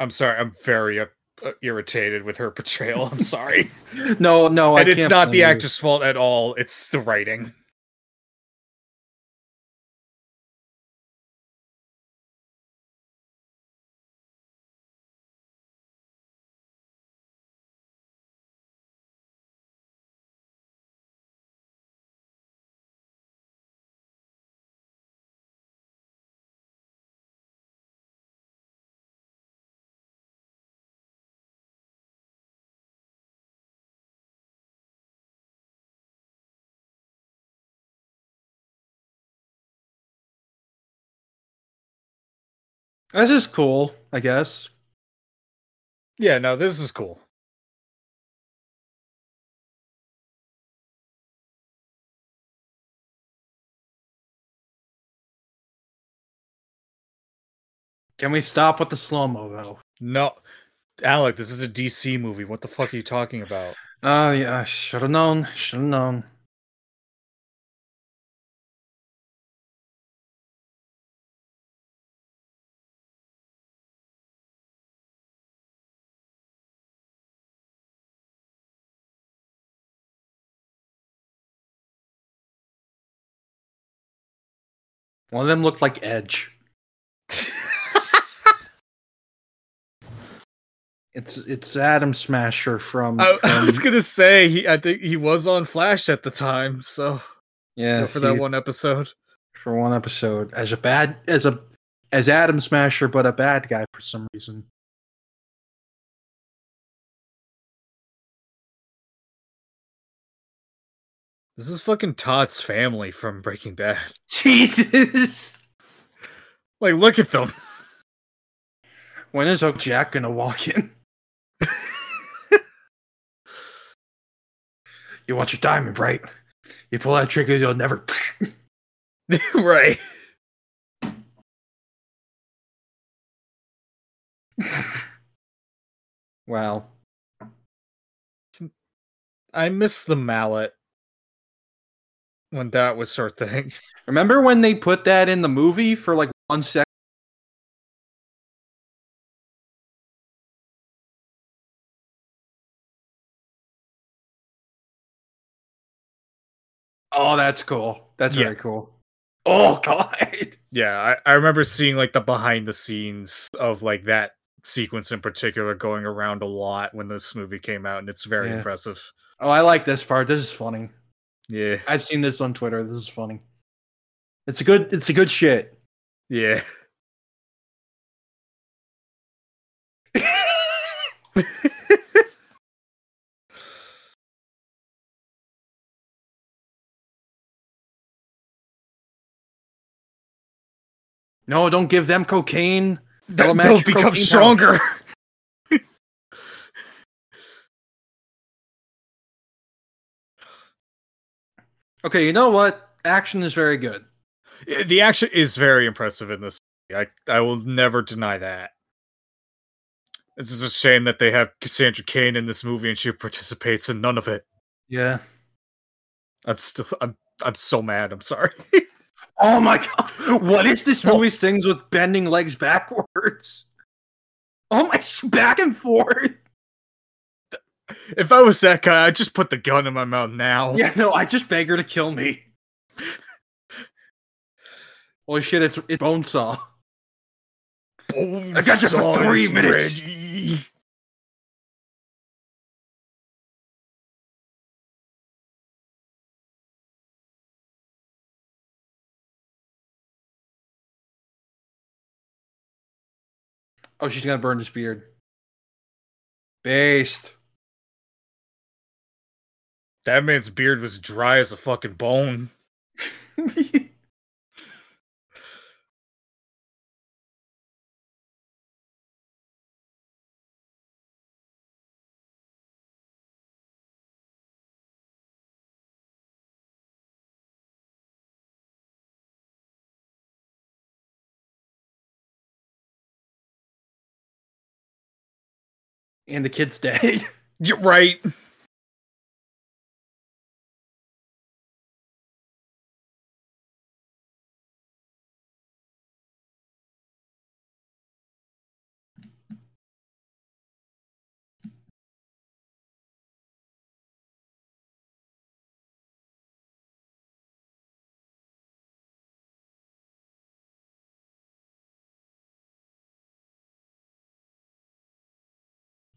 I'm sorry. I'm very uh, uh, irritated with her portrayal. I'm sorry. No, no, I and it's can't not the actor's fault at all. It's the writing. That's is cool, I guess. Yeah, no, this is cool. Can we stop with the slow mo though? No, Alec, this is a DC movie. What the fuck are you talking about? Oh yeah, should have known. Should have known. One of them looked like Edge. It's it's Adam Smasher from, I, I was gonna say he. I think he was on Flash at the time. So yeah for that one episode. for one episode as a bad as a as Adam Smasher, but a bad guy for some reason. This is fucking Todd's family from Breaking Bad. Jesus, Like, look at them. when is Oak Jack gonna walk in? you want your diamond, right? You pull that trigger, you'll never. right. wow. I miss the mallet when that was her thing. Remember when they put that in the movie for like one second? Oh, that's cool. That's Yeah. very cool. Oh god. Yeah, I, I remember seeing like the behind the scenes of like that sequence in particular going around a lot when this movie came out, and it's very Yeah. impressive. Oh, I like this part. This is funny. Yeah, I've seen this on Twitter. This is funny. It's a good. It's a good shit. yeah. No, don't give them cocaine. They'll They'll, match they'll your become cocaine stronger. Okay, you know what? Action is very good. the action is very impressive in this. I I will never deny that. It's just a shame that they have Cassandra Cain in this movie and she participates in none of it. Yeah. I'm still I'm I'm so mad. I'm sorry. Oh my god! What is this oh. movie's things with bending legs backwards? Oh my, back and forth. If I was that guy, I'd just put the gun in my mouth now. Yeah, no, I just beg her to kill me. Holy shit! It's it's bone Bonesaw. I got you for three minutes. Oh, she's gonna burn his beard. Based. That man's beard was dry as a fucking bone. and the kid's dead. You're right.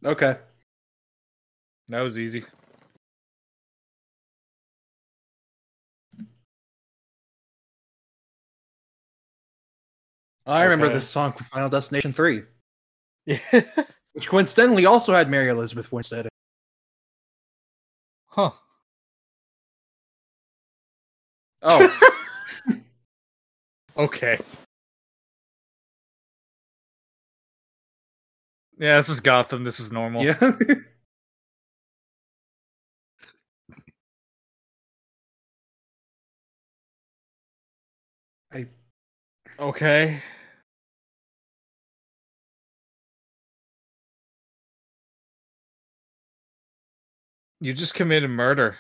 Okay. That was easy. I remember Okay. this song from Final Destination 3, Yeah. which coincidentally also had Mary Elizabeth Winstead. huh. Oh, Okay. Yeah, this is Gotham. This is normal. yeah. I Okay. You just committed murder.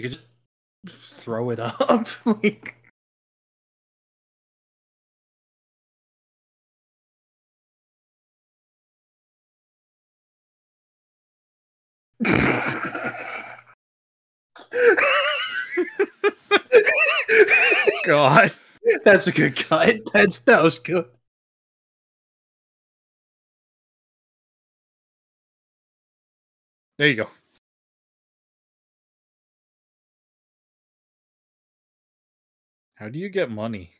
You could just throw it up. like God. That's a good cut. That's that was good. There you go. How do you get money?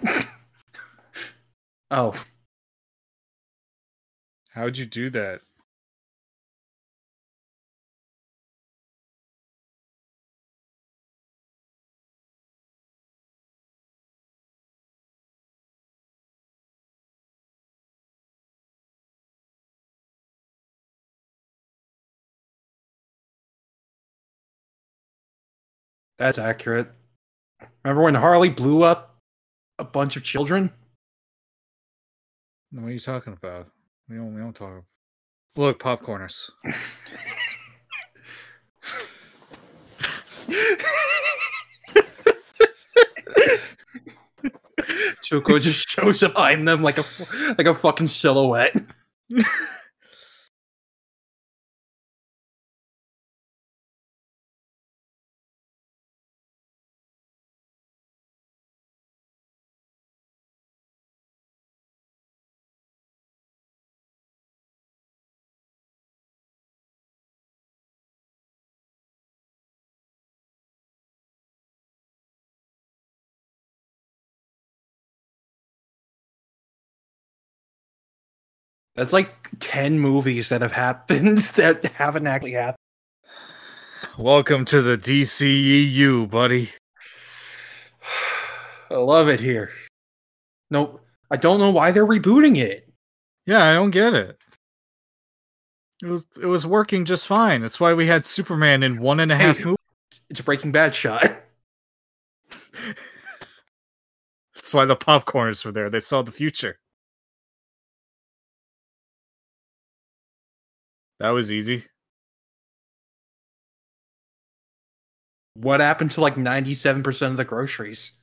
Oh, How'd you do that? That's accurate. Remember when Harley blew up a bunch of children? What are you talking about? We don't. We don't talk. Look, popcorners. Chuko just shows up behind them like a like a fucking silhouette. That's like ten movies that have happened that haven't actually happened. Welcome to the DCEU, buddy. I love it here. No, I don't know why they're rebooting it. Yeah, I don't get it. It was it was working just fine. That's why we had Superman in one and a half Hey. movies. It's a Breaking Bad shot. That's why the popcorners were there. They saw the future. That was easy. What happened to like ninety-seven percent of the groceries?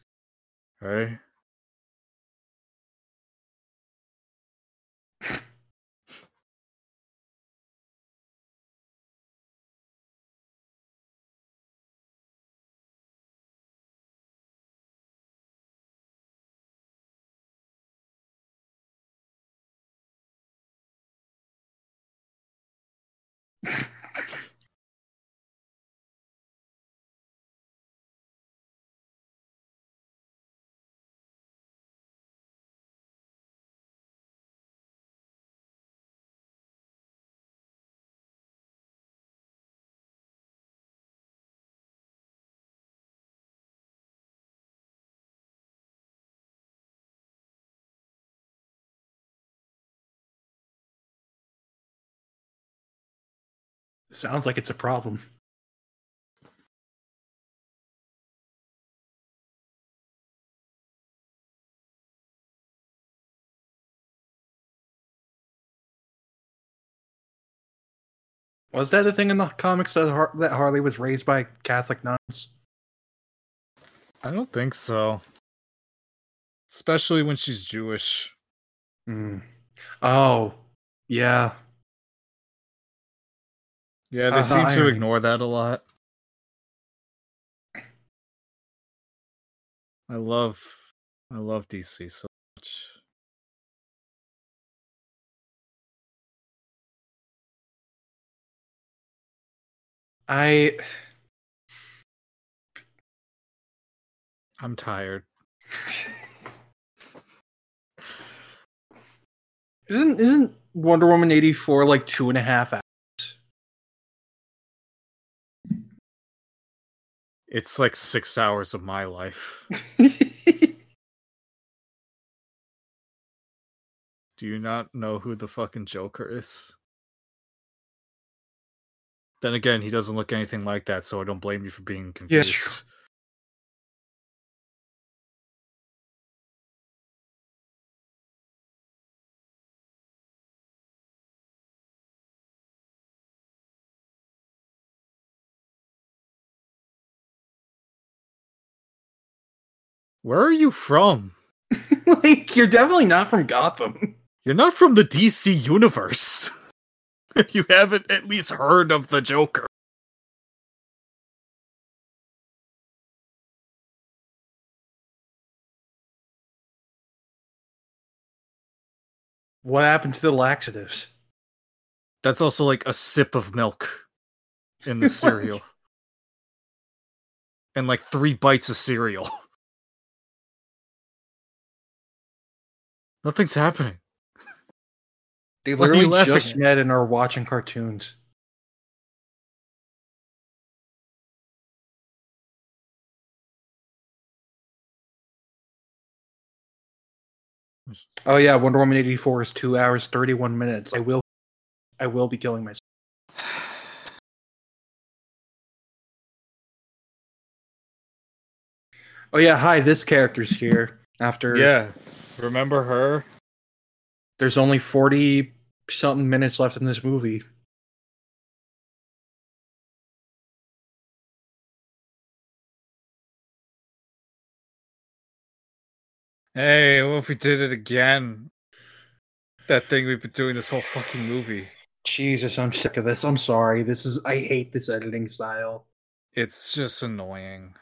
Right? Sounds like it's a problem. Was that a thing in the comics that, Har- that Harley was raised by Catholic nuns? I don't think so. Especially when she's Jewish. Hmm. Oh, yeah. Yeah, they Uh, seem to ignore that a lot. I love I love DC so much. I I'm tired. isn't isn't Wonder Woman eighty four like two and a half hours? It's like six hours of my life. Do you not know who the fucking Joker is? Then again, he doesn't look anything like that, so I don't blame you for being confused. Where are you from? like you're definitely not from Gotham. You're not from the DC universe. if you haven't at least heard of the Joker. What happened to the laxatives? That's also like a sip of milk in the cereal. and like three bites of cereal. Nothing's happening. They What literally just met and are watching cartoons. Oh yeah, Wonder Woman eighty four is two hours thirty one minutes. I will, I will be killing myself. Oh yeah, hi, this character's here. After Yeah. Remember her? there's only forty something minutes left in this movie. Hey, what if we did it again? That thing we've been doing this whole fucking movie. Jesus, I'm sick of this. I'm sorry. This is I hate this editing style. It's just annoying.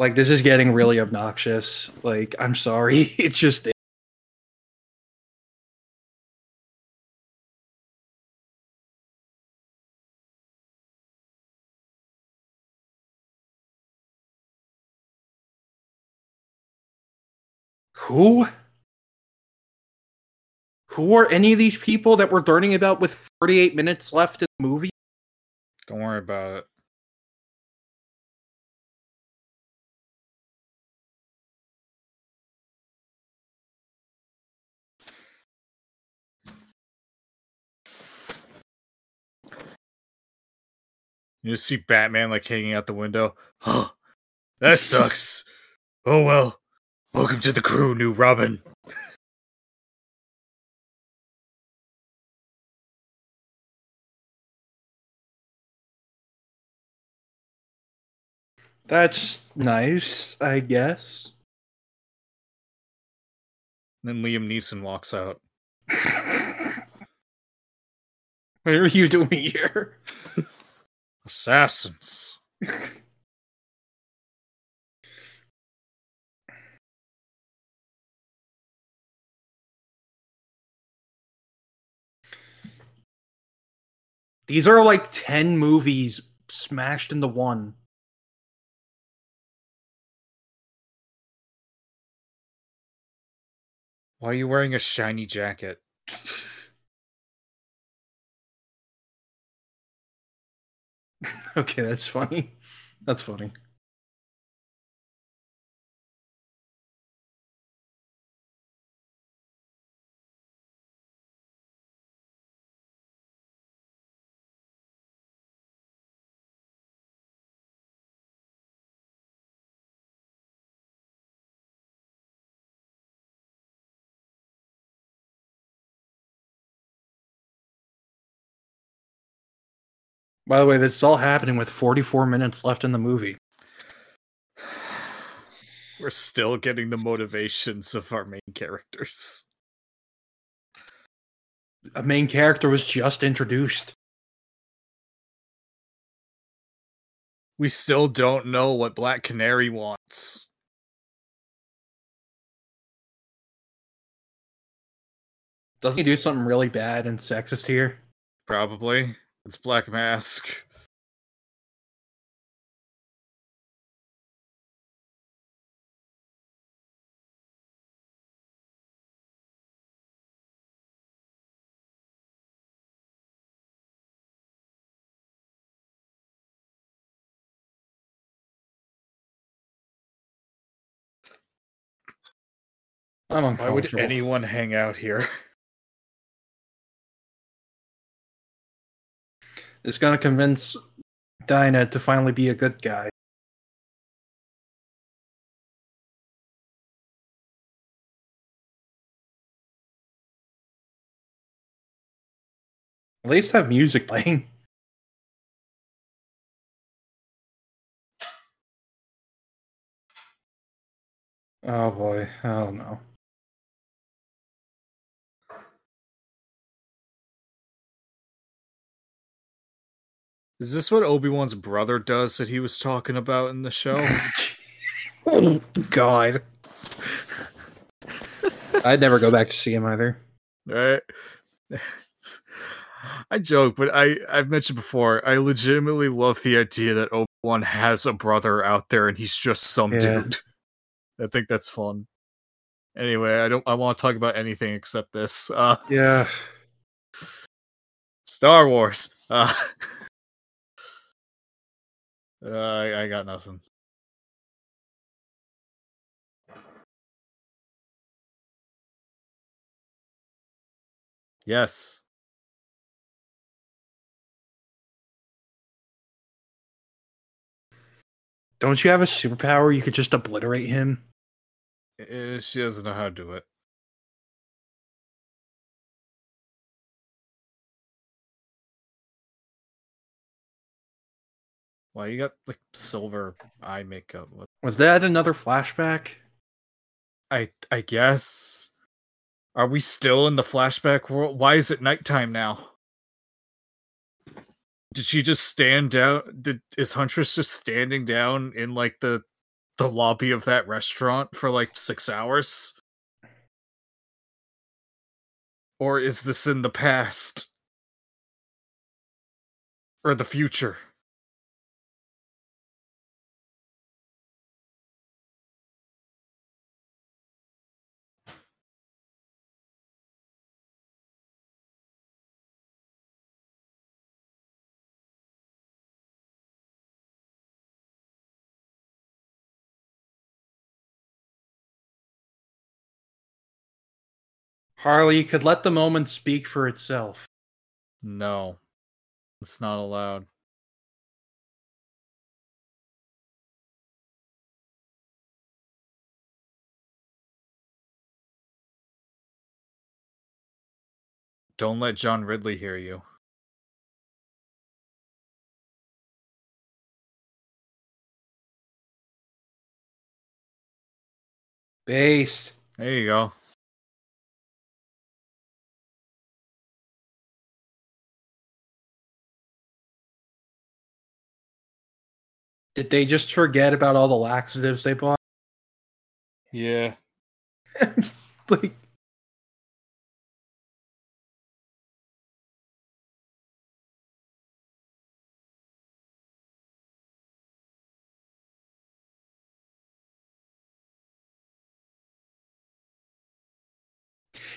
Like this is getting really obnoxious. Like I'm sorry. It just Who? Who are any of these people that we're learning about with 48 minutes left in the movie? Don't worry about it. You just see Batman like hanging out the window. Huh. That sucks. Oh well. Welcome to the crew, new Robin. That's nice, I guess. then Liam Neeson walks out. what are you doing here? Assassins. These are like 10 movies smashed into one. Why are you wearing a shiny jacket? okay, that's funny. That's funny. By the way, this is all happening with 44 minutes left in the movie. We're still getting the motivations of our main characters. A main character was just introduced. We still don't know what Black Canary wants. Doesn't he do something really bad and sexist here? Probably. It's Black Mask. I'm Why would anyone hang out here? It's gonna convince Dinah to finally be a good guy. At least have music playing. Oh boy, I don't know. Is this what Obi Wan's brother does that he was talking about in the show? oh God. I'd never go back to see him either. right? I joke, but I I've mentioned before. I legitimately love the idea that Obi Wan has a brother out there, and he's just some Yeah. dude. I think that's fun. Anyway, I don't. I want to talk about anything except this. Uh, Yeah. Star Wars. Uh, uh, I, I got nothing. Yes. Don't you have a superpower you could just obliterate him? Eh, she doesn't know how to do it. Why you got like silver eye makeup? What- Was that another flashback? I I guess. Are we still in the flashback world? Why is it nighttime now? Did she just stand down? Did is Huntress just standing down in like the the lobby of that restaurant for like six hours? Or is this in the past? Or the future? Harley, you could let the moment speak for itself. No. It's not allowed. Don't let John Ridley hear you. Based. There you go. Did they just forget about all the laxatives they bought? Yeah. like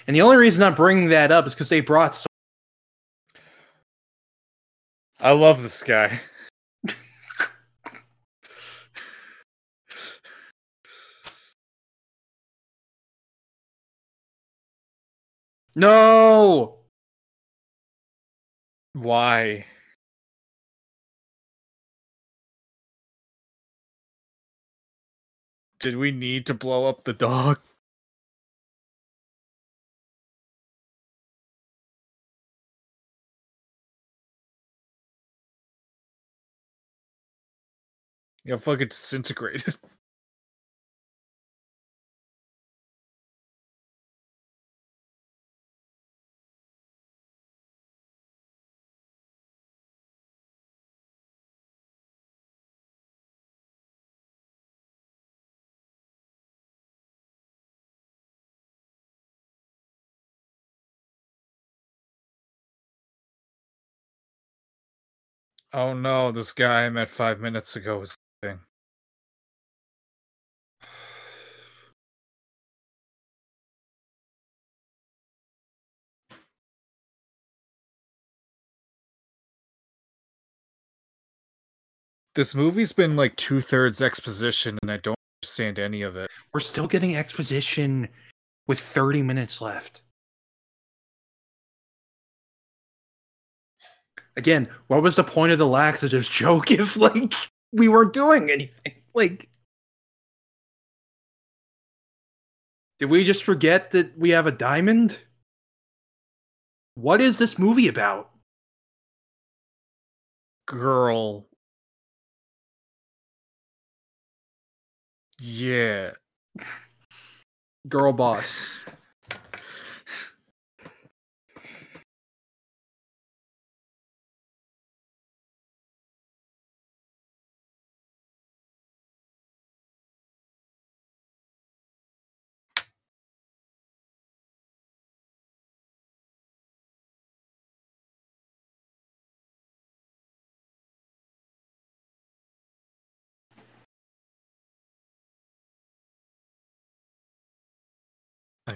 And the only reason I'm bringing that up is because they brought so I love this guy. No! Why? Did we need to blow up the dog? Got fucking disintegrated. Oh no, this guy I met five minutes ago is. This movie's been like two thirds exposition, and I don't understand any of it. we're still getting exposition with 30 minutes left. Again, what was the point of the laxatives joke if like we weren't doing anything? Like Did we just forget that we have a diamond? What is this movie about? Girl. Yeah. Girl boss.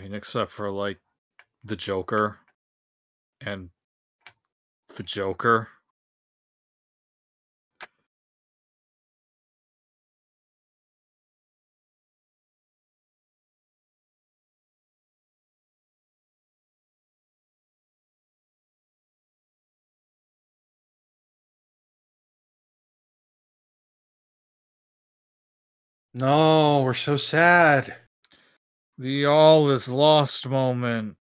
Mean, except for like the Joker and the Joker. No, we're so sad. The all is lost moment.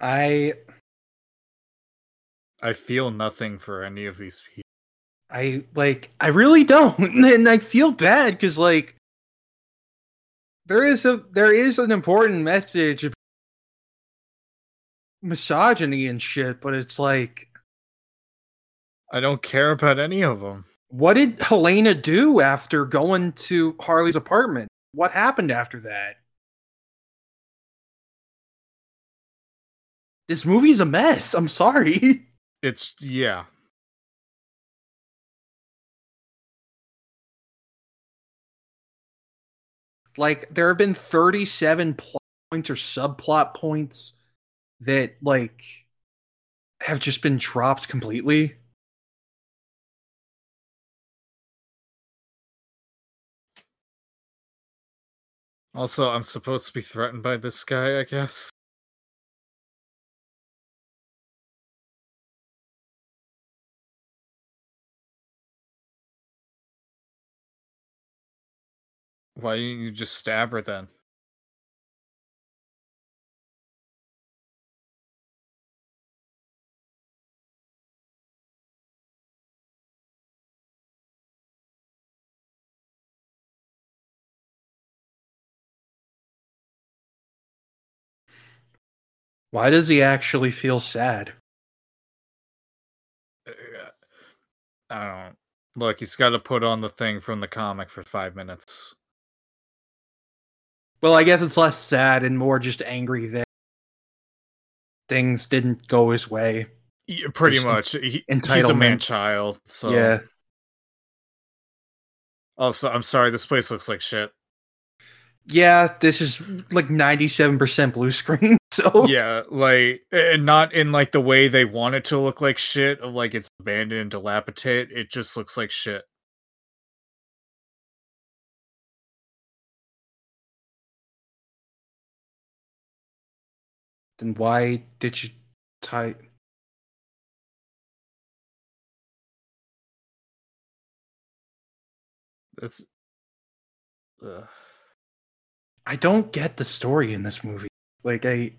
I I feel nothing for any of these people. I like I really don't and I feel bad cuz like there is a there is an important message misogyny and shit but it's like I don't care about any of them. what did Helena do after going to Harley's apartment? What happened after that? This movie's a mess. I'm sorry. It's yeah. like there have been 37 plot points or subplot points that like have just been dropped completely. Also, I'm supposed to be threatened by this guy, I guess. Why didn't you just stab her then? Why does he actually feel sad? Uh, I don't. Look, he's got to put on the thing from the comic for five minutes. Well, I guess it's less sad and more just angry that things didn't go his way. Yeah, pretty There's much. He, he's a man child, so Yeah. Also, I'm sorry, this place looks like shit. Yeah, this is like 97% blue screen. So yeah, like, and not in like the way they want it to look like shit, of like it's abandoned and dilapidated. It just looks like shit. Then why did you tie That's. I don't get the story in this movie. Like I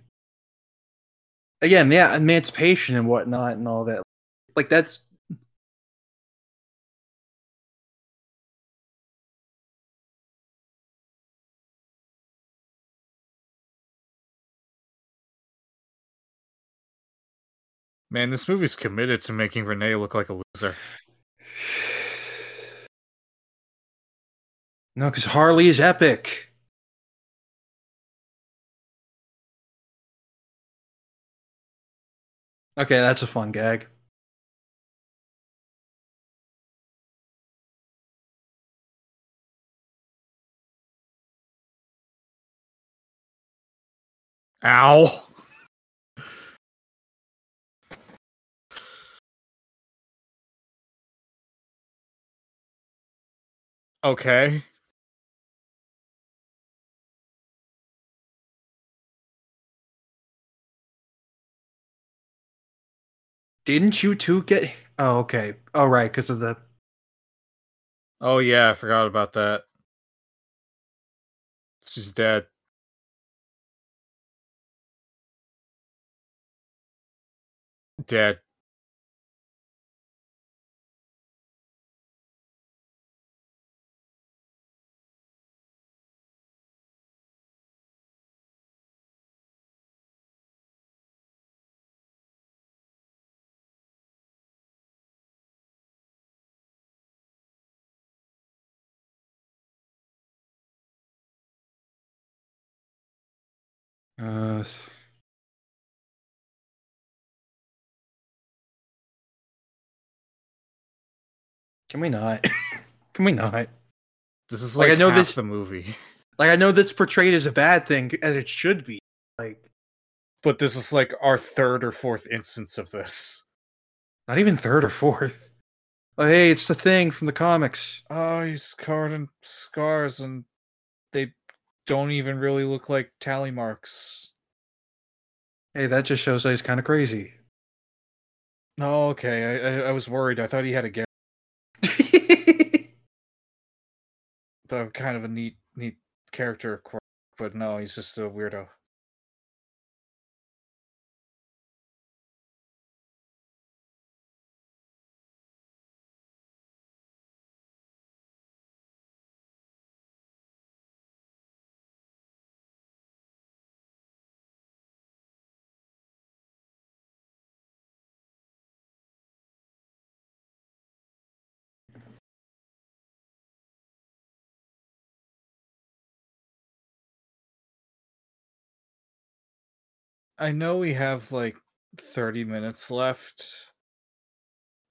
again, yeah, emancipation and whatnot and all that. Like that's Man, this movie's committed to making Renee look like a loser. no, because Harley is epic. Okay, that's a fun gag. Ow. Okay. Didn't you two get? Oh, okay. Oh, right, because of the. Oh yeah, I forgot about that. She's dead. Dead. Can we not? Can we not? This is like, like I know this a movie. Like I know this portrayed as a bad thing as it should be. Like But this is like our third or fourth instance of this. Not even third or fourth. Oh hey, it's the thing from the comics. Oh, he's covered in scars and they don't even really look like tally marks. Hey, that just shows that he's kind of crazy. Oh, okay. I, I, I was worried. I thought he had a. The kind of a neat, neat character, but no, he's just a weirdo. I know we have like 30 minutes left,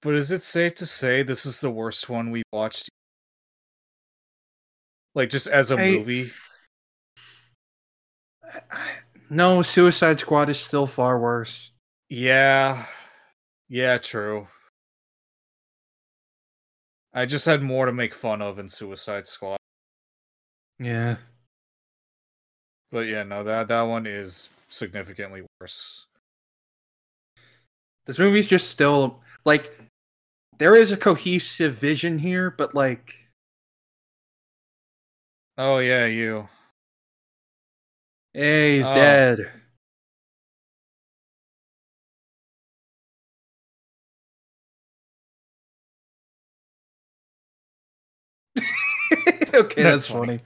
but is it safe to say this is the worst one we watched? Like, just as a Hey- movie? no, Suicide Squad is still far worse. Yeah. Yeah, true. I just had more to make fun of in Suicide Squad. Yeah. But yeah, no, that that one is significantly worse. This movie's just still like there is a cohesive vision here, but like Oh yeah, you. hey, he's Oh. dead. okay, that's, That's funny. funny.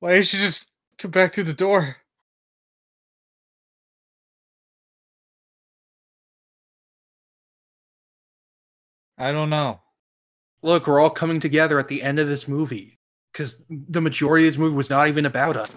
Why didn't she just come back through the door? I don't know. Look, we're all coming together at the end of this movie because the majority of this movie was not even about us.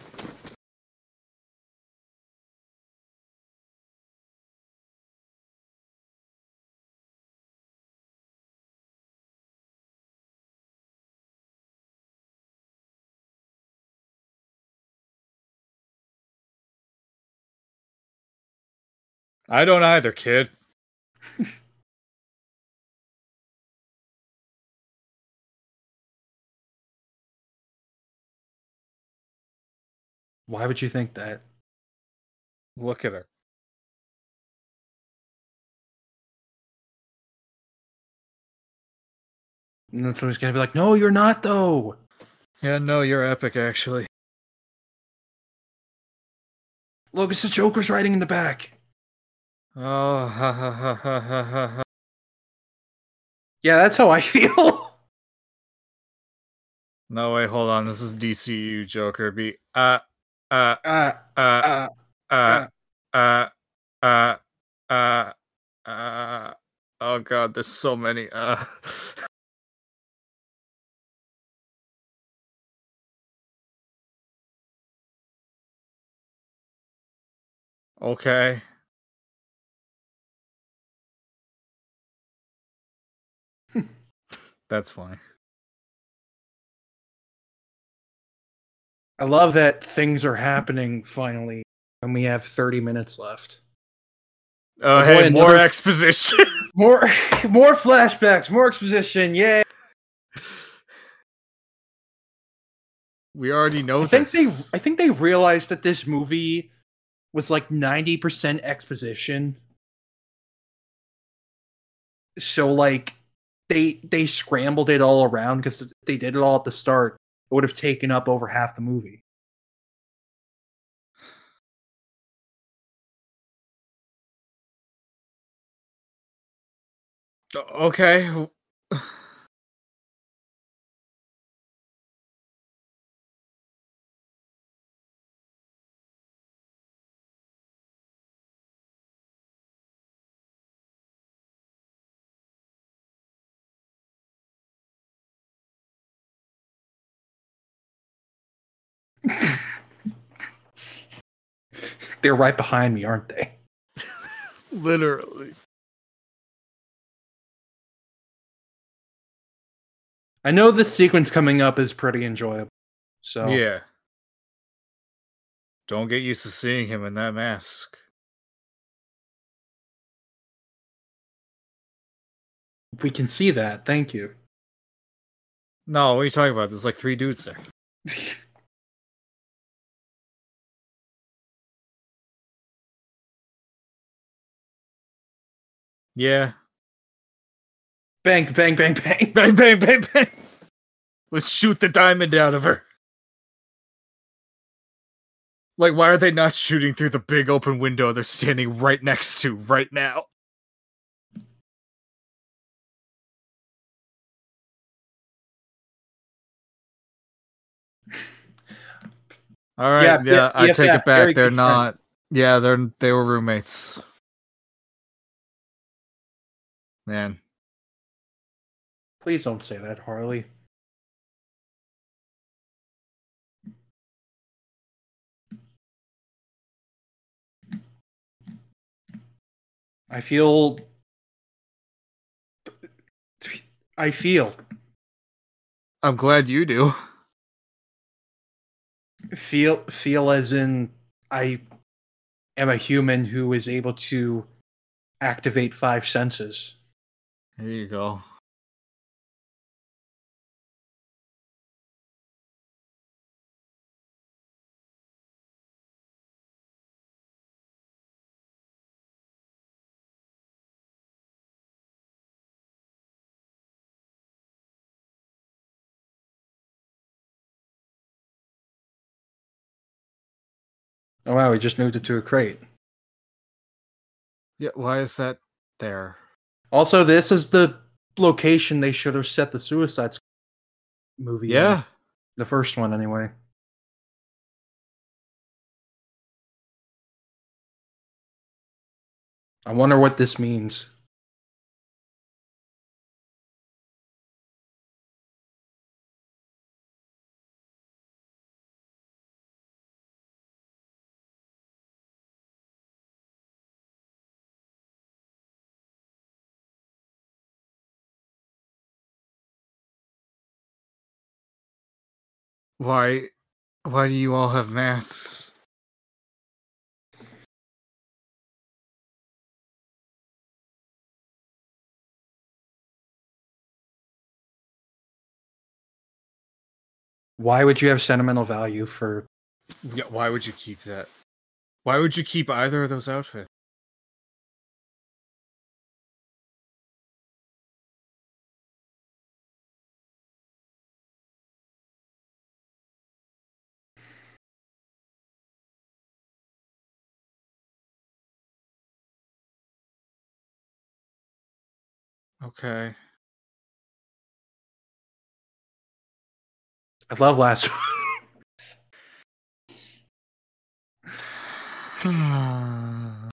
I don't either, kid. Why would you think that? Look at her. And that's when he's gonna be like, "No, you're not, though." Yeah, no, you're epic, actually. Look, it's the Joker's writing in the back. Oh, ha ha ha ha ha ha. Yeah, that's how I feel. No, wait, hold on. This is DCU Joker. Be uh uh uh, uh uh, uh uh uh uh uh oh god, there's so many uh Okay. That's funny. I love that things are happening finally, and we have 30 minutes left. Oh, hey, more another- exposition. More, more flashbacks, more exposition. Yay. we already know I think they. I think they realized that this movie was like 90% exposition. So like, they they scrambled it all around because they did it all at the start. It would have taken up over half the movie. Okay. They're right behind me, aren't they? Literally. I know this sequence coming up is pretty enjoyable. So Yeah. Don't get used to seeing him in that mask. we can see that. Thank you. No, what are you talking about? There's like three dudes there. Yeah. bang, bang, bang, bang. Bang, bang, bang, bang. Let's shoot the diamond out of her. Like, why are they not shooting through the big open window they're standing right next to right now? All right, Yeah, yeah, yeah, I take it back. They're good friend. not. Yeah, they're they were roommates. Man, Please don't say that, Harley. I feel. I feel. I'm glad you do. Feel feel as in I am a human who is able to activate five senses. Here you go. Oh wow, we just moved it to a crate. Yeah, why is that there? Also, this is the location they should have set the Suicide Squad movie. in. Yeah, the first one anyway. I wonder what this means. Why? Why do you all have masks? Why would you have sentimental value for Yeah, why would you keep that? Why would you keep either of those outfits? Okay. I love last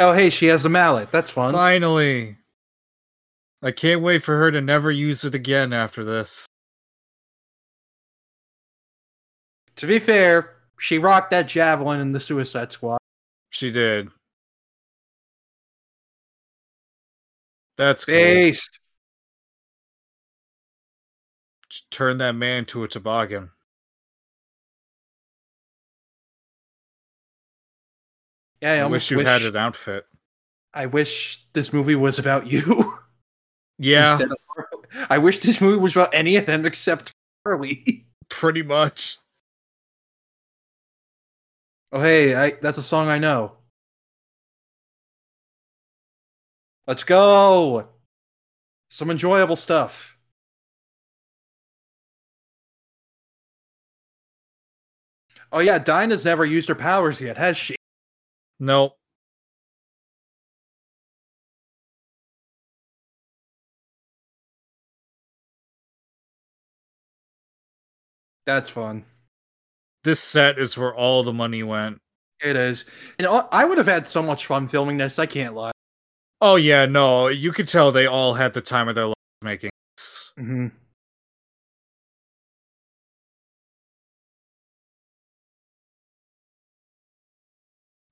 Oh hey, she has a mallet. That's fun. Finally. I can't wait for her to never use it again after this. To be fair, she rocked that javelin in the Suicide Squad. She did. That's cool. Based. Turn that man into a toboggan. Yeah, I, I, wish you had an outfit. I wish this movie was about you. Yeah, instead of Harley. I wish this movie was about any of them except Harley. pretty much. Oh hey, I, that's a song I know. Let's go. Some enjoyable stuff. Oh yeah, Dinah's never used her powers yet, has she? Nope. That's fun. This set is where all the money went. It is. And I- I would have had so much fun filming this. I can't lie. Oh yeah, no, you could tell they all had the time of their lives making this. hmm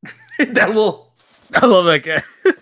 that little I love that guy.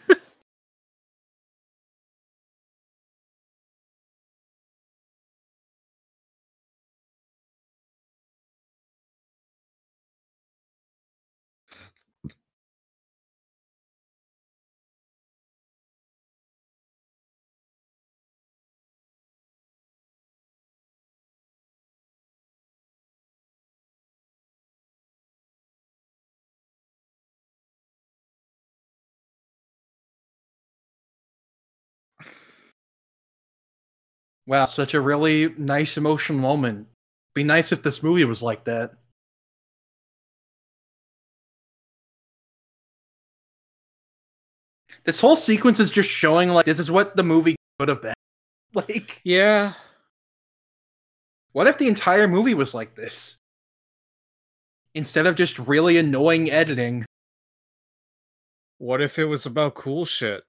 wow, such a really nice emotional moment. Be nice if this movie was like that. This whole sequence is just showing like this is what the movie could have been. Like, yeah. what if the entire movie was like this? Instead of just really annoying editing. What if it was about cool shit?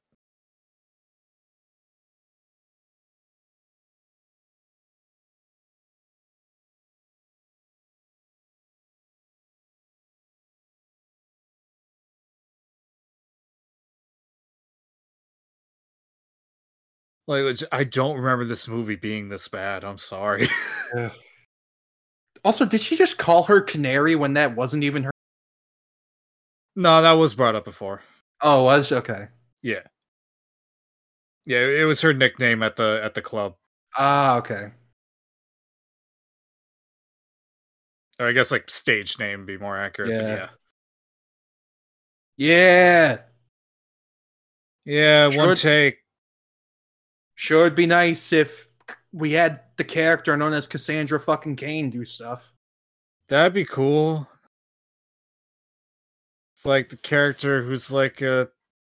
Like it's- I don't remember this movie being this bad. I'm sorry. Also, did she just call her Canary when that wasn't even her? no, that was brought up before. Oh, was okay. Yeah. Yeah, it was her nickname at the at the club. Ah, okay. Or I guess like stage name be more accurate. Yeah. Yeah. Yeah, Yeah, one Should- take. Sure. It'd be nice if we had the character known as Cassandra fucking Cain do stuff. That'd be cool. It's like the character who's like uh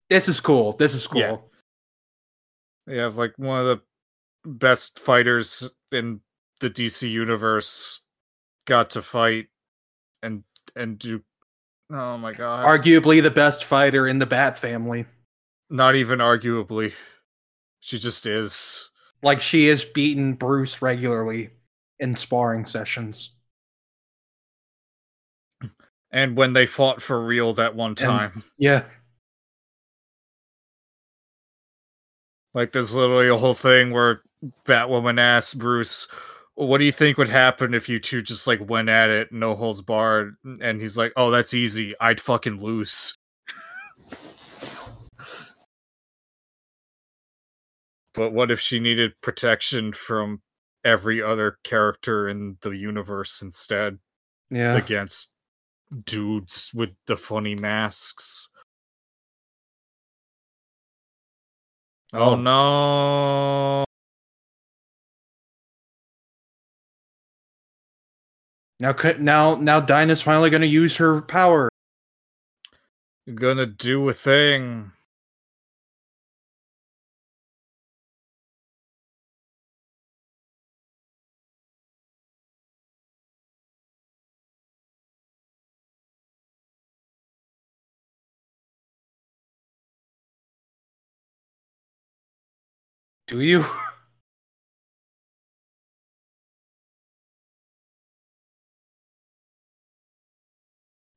This is cool. This is cool. Yeah. you have like one of the best fighters in the DC universe got to fight and and do oh my god. Arguably the best fighter in the Bat family. Not even arguably. She just is. Like she is beating Bruce regularly in sparring sessions. And when they fought for real that one time. Yeah. Like there's literally a whole thing where Batwoman asks Bruce, "What do you think would happen if you two just like went at it, no holds barred?" And he's like, "Oh, that's easy. I'd fucking lose." But what if she needed protection from every other character in the universe instead Yeah. against dudes with the funny masks? Oh Oh. no. Now, now, now, Dinah's finally going to use her power. Gonna do a thing. Do you?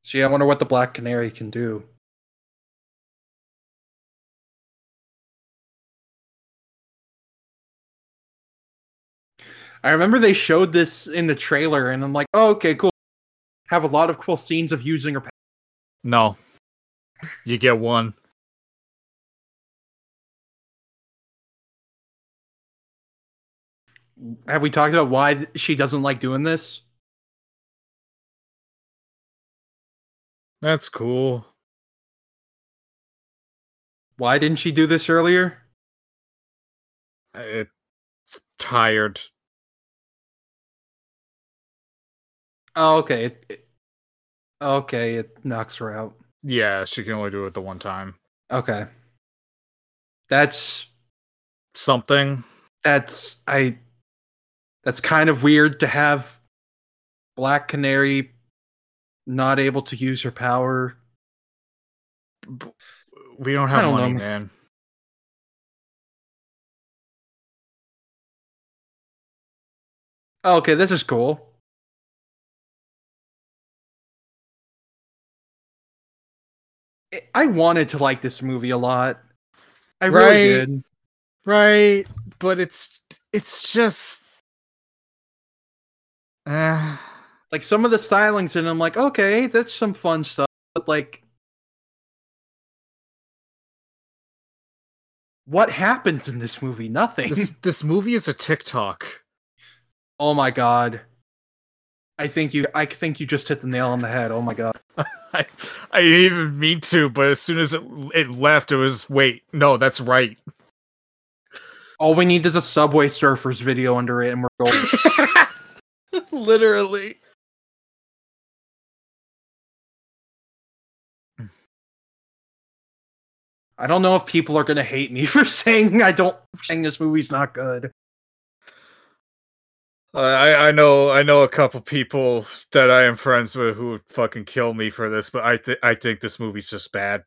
Gee, I wonder what the Black Canary can do. I remember they showed this in the trailer, and I'm like, oh, okay, cool. Have a lot of cool scenes of using her. No. You get one. Have we talked about why she doesn't like doing this? That's cool. Why didn't she do this earlier? It's tired. Oh, okay. It, it- okay, it knocks her out. Yeah, she can only do it the one time. Okay. That's Something. that's I that's kind of weird to have Black Canary not able to use her power. We don't have don't money, know. man. Oh, okay, this is cool. I- I wanted to like this movie a lot. I really did. Right, but it's it's just uh, Like some of the stylings, and I'm like, okay, that's some fun stuff. But like, what happens in this movie? Nothing. this this movie is a TikTok. oh my god. I think you. I think you just hit the nail on the head. Oh my god. I I didn't even mean to, but as soon as it it left, it was wait, no, that's right. All we need is a Subway Surfers video under it, and we're golden. Literally. I don't know if people are gonna hate me for saying I don't saying this movie's not good. I I know I know a couple people that I am friends with who would fucking kill me for this, but I th- I think this movie's just bad.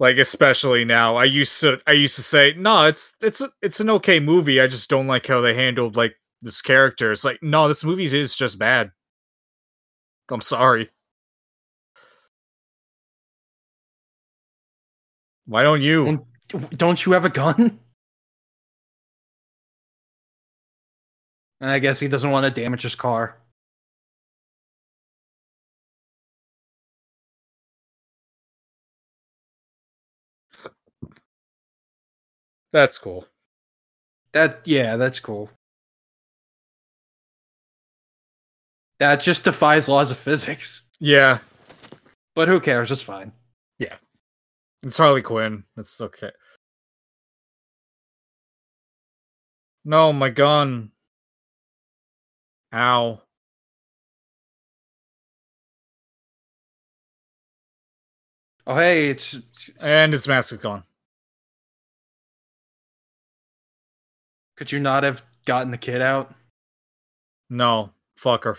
Like especially now, I used to I used to say no, it's it's it's an okay movie. I just don't like how they handled like this character. It's like no, this movie is just bad. I'm sorry. Why don't you? Don't you have a gun? And I guess he doesn't want to damage his car. That's cool. That yeah, that's cool. That just defies laws of physics. Yeah, But who cares? It's fine. Yeah. It's Harley Quinn. It's okay. No, my gun. Ow. Oh hey, it's, it's- And his mask is gone. Could you not have gotten the kid out? No. Fuck her.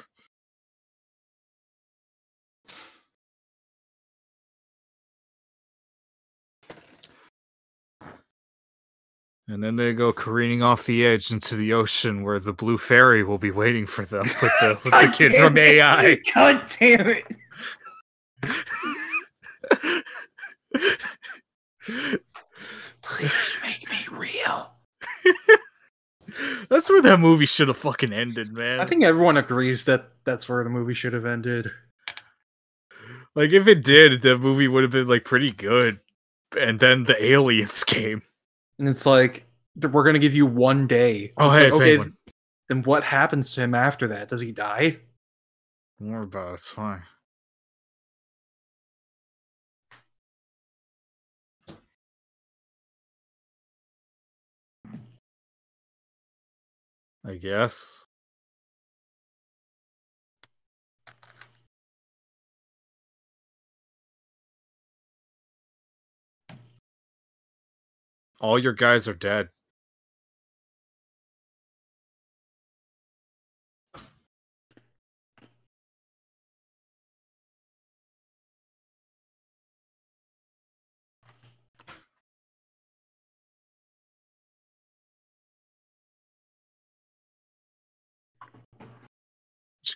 And then they go careening off the edge into the ocean where the blue fairy will be waiting for them with the, with the kid damn from it. AI. God damn it! Please make me real. That's where that movie should have fucking ended, man. I think everyone agrees that that's where the movie should have ended. Like if it did, the movie would have been like pretty good. And then the aliens came. And it's like we're gonna give you one day. Oh, hey, like, okay. Penguin. Then what happens to him after that? Does he die? Don't worry about it, it's fine. I guess. All your guys are dead.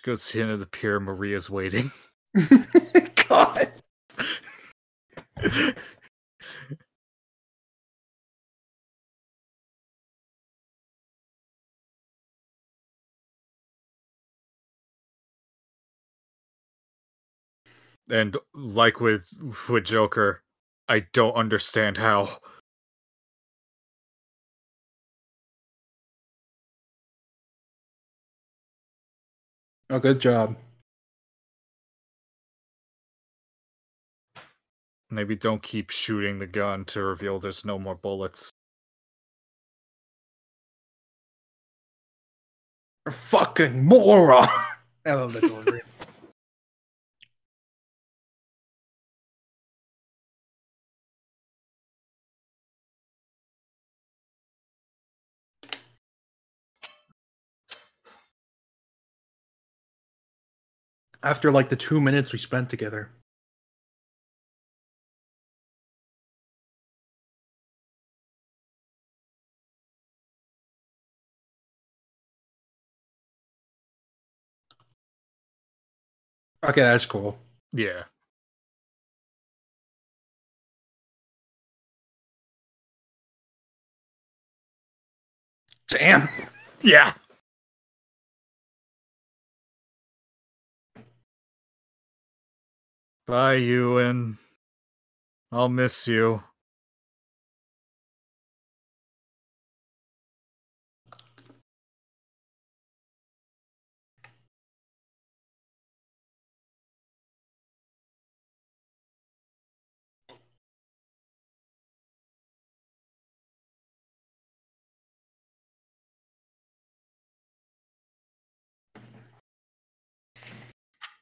Goes into the pier. Maria's waiting. God. and like with with Joker, I don't understand how. Oh, good job. Maybe don't keep shooting the gun to reveal there's no more bullets. Fucking moron. I love that delivery. After like the two minutes we spent together. Okay, that's cool. Yeah. Damn. Yeah. Bye, Ewan. I'll miss you.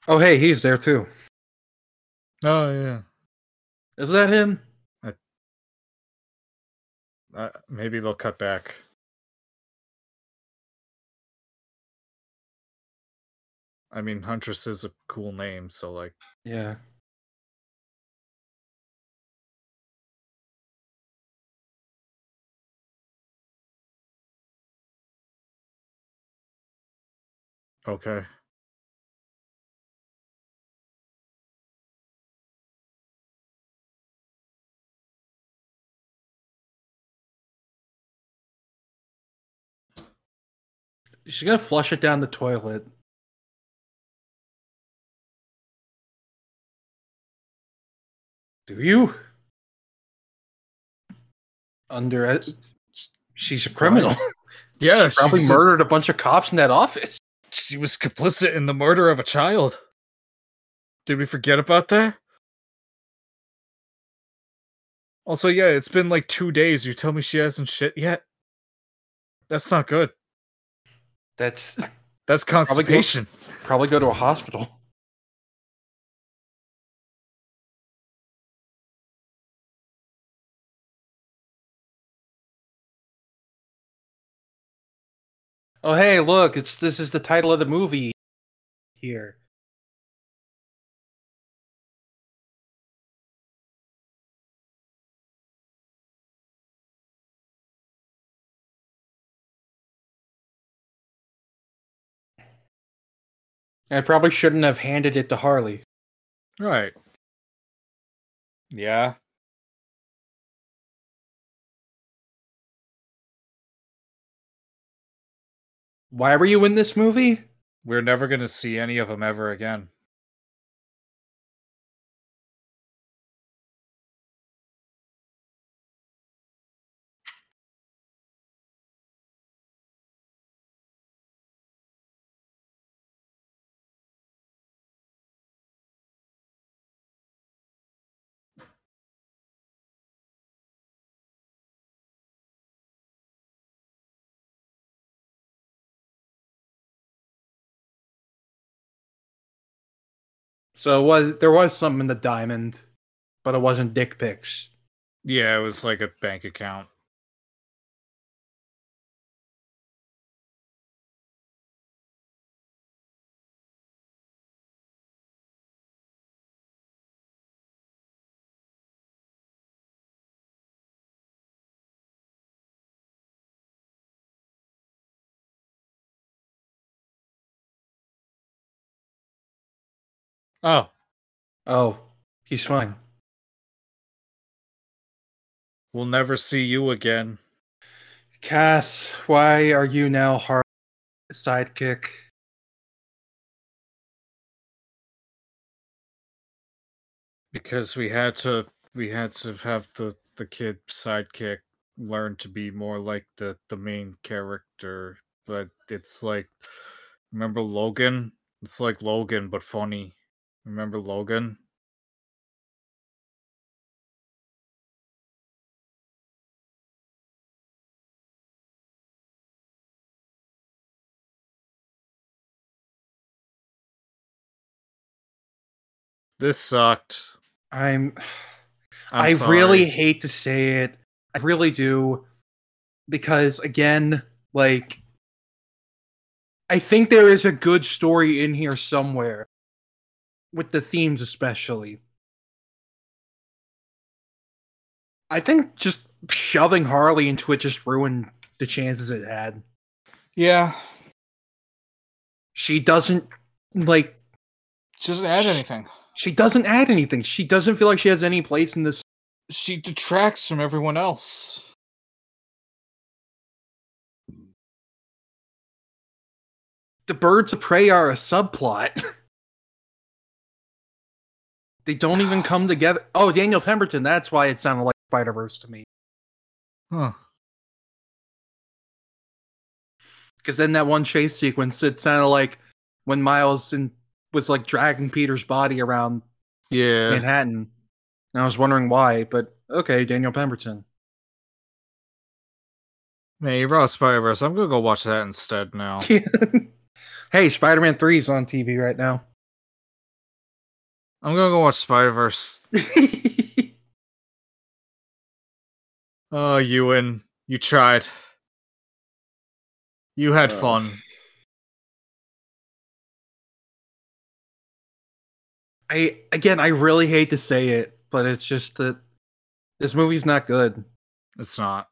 Oh, hey, he's there too. Oh yeah. Is that him? Uh, maybe they'll cut back. I mean, Huntress is a cool name, so like, Yeah. okay. She's gonna flush it down the toilet. Do you? Under it. She's a criminal. Yeah, she probably murdered a bunch of cops in that office. she was complicit in the murder of a child. Did we forget about that? Also, yeah, it's been like two days. You tell me she hasn't shit yet. That's not good. That's That's Probably go- constipation. probably go to a hospital. Oh hey, look, it's this is the title of the movie here. I probably shouldn't have handed it to Harley. Right. Yeah. Why were you in this movie? We're never going to see any of them ever again. So it was there was something in the diamond, but it wasn't dick pics. Yeah, it was like a bank account. Oh, Oh, he's fine. we'll never see you again. Cass, why are you now hard sidekick? because we had to we had to have the the kid sidekick learn to be more like the the main character but it's like remember logan it's like logan but funny remember logan this sucked I'm I'm i sorry. really hate to say it. I really do because again, like I think there is a good story in here somewhere. With the themes especially. I think just shoving Harley into it just ruined the chances it had. Yeah, She doesn't like she doesn't add anything. she doesn't add anything. She doesn't feel like she has any place in this. She detracts from everyone else. The birds of prey are a subplot. they don't even come together. Oh, Daniel Pemberton. That's why it sounded like Spider Verse to me. Huh. Because then that one chase sequence, it sounded like when Miles in, was like dragging Peter's body around Yeah. Manhattan. And I was wondering why, but okay, Daniel Pemberton. Man, you brought Spider Verse. I'm gonna go watch that instead now. hey, Spider Man 3 is on TV right now. I'm gonna go watch Spider Verse. Oh, Ewan, you tried. You had fun. I again, I really hate to say it, but it's just that this movie's not good. It's not.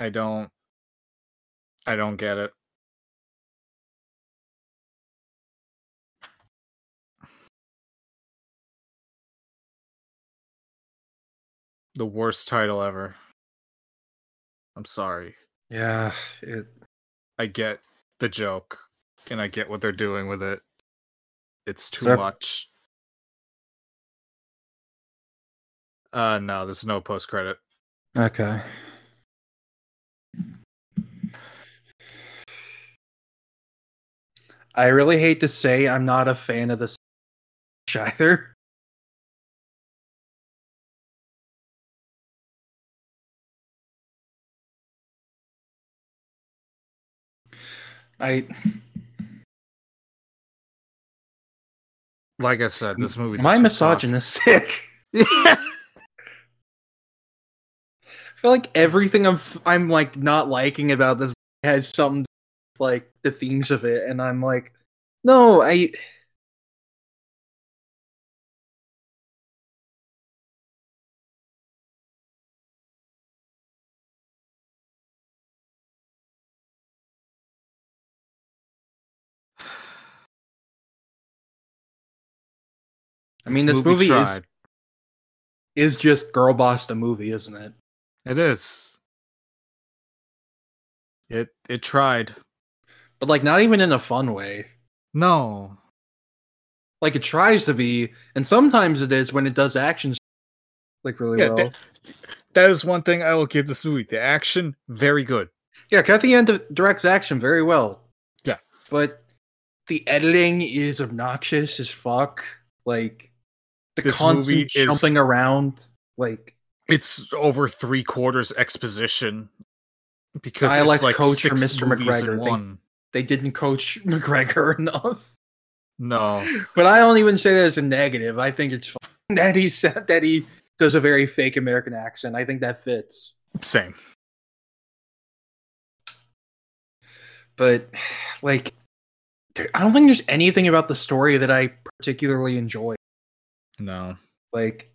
I don't. I don't get it. The worst title ever. I'm sorry. Yeah, it I get the joke and I get what they're doing with it. It's too much. Uh no, there's no post credit. okay. I really hate to say I'm not a fan of this either. I Like I said, this movie's am I misogynistic? I feel like everything I'm I'm like not liking about this has something to like the themes of it, and I'm like, no, I. I mean, this movie, is is just girl boss a movie, isn't it? It is. It it tried. But like, not even in a fun way. No. Like it tries to be, and sometimes it is when it does actions like really Yeah, well. that- That is one thing I will give this movie. The action, very good. Yeah, Cathy Yan di- directs action very well. Yeah. But the editing is obnoxious as fuck. Like the This movie constant is- jumping around. Like It's over three quarters exposition because I like like Coach or Mr. McGregor. They- they didn't coach McGregor enough. No, But I don't even say that as a negative. I think it's fun that he said that he does a very fake American accent. I think that fits. same. But like I don't think there's anything about the story that I particularly enjoy. No, Like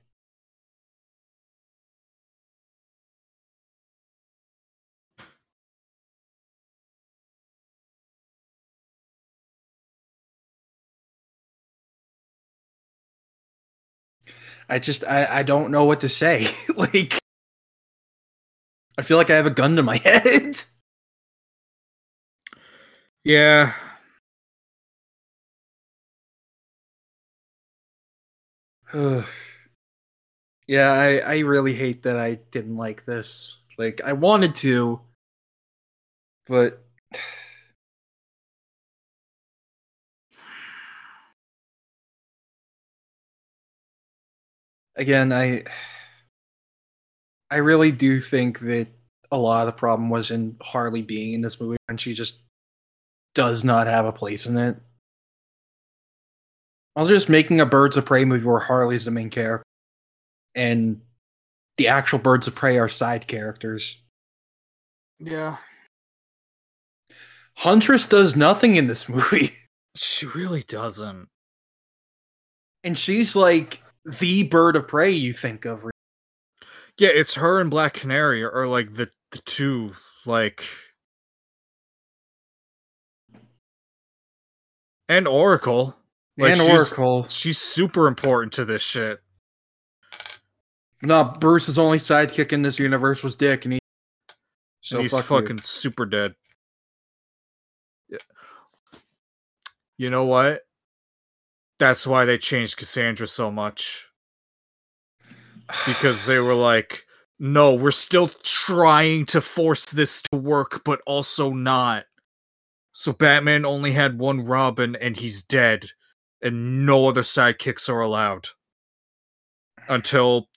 I just I, I don't know what to say. like I feel like I have a gun to my head. yeah, yeah, I, I really hate that I didn't like this. Like I wanted to, but again, I I really do think that a lot of the problem was in Harley being in this movie and she just does not have a place in it. I was just making a Birds of Prey movie where Harley's the main character and the actual Birds of Prey are side characters. yeah. Huntress does nothing in this movie. She really doesn't. And she's like the bird of prey you think of. Yeah, it's her and Black Canary are like the, the two like and Oracle. Like, and she's- Oracle. She's super important to this shit. No, Bruce's only sidekick in this universe was Dick, and he. So and he's fuck you. fucking super dead. Yeah. You know what? That's why they changed Cassandra so much. Because they were like, no, we're still trying to force this to work, but also not. So Batman only had one Robin and he's dead. And no other sidekicks are allowed. Until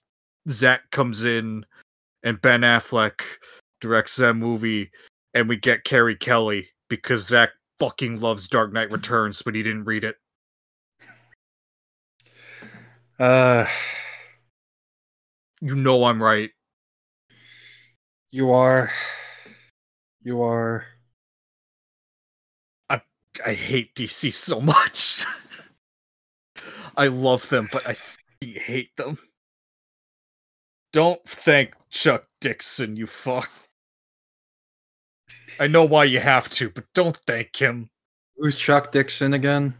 Zach comes in and Ben Affleck directs that movie and we get Carrie Kelly because Zach fucking loves Dark Knight Returns, but he didn't read it. Uh, You know I'm right. you are. You are. I I hate DC so much. I love them, but I hate them. Don't thank Chuck Dixon, you fuck. I know why you have to, but don't thank him. Who's Chuck Dixon again?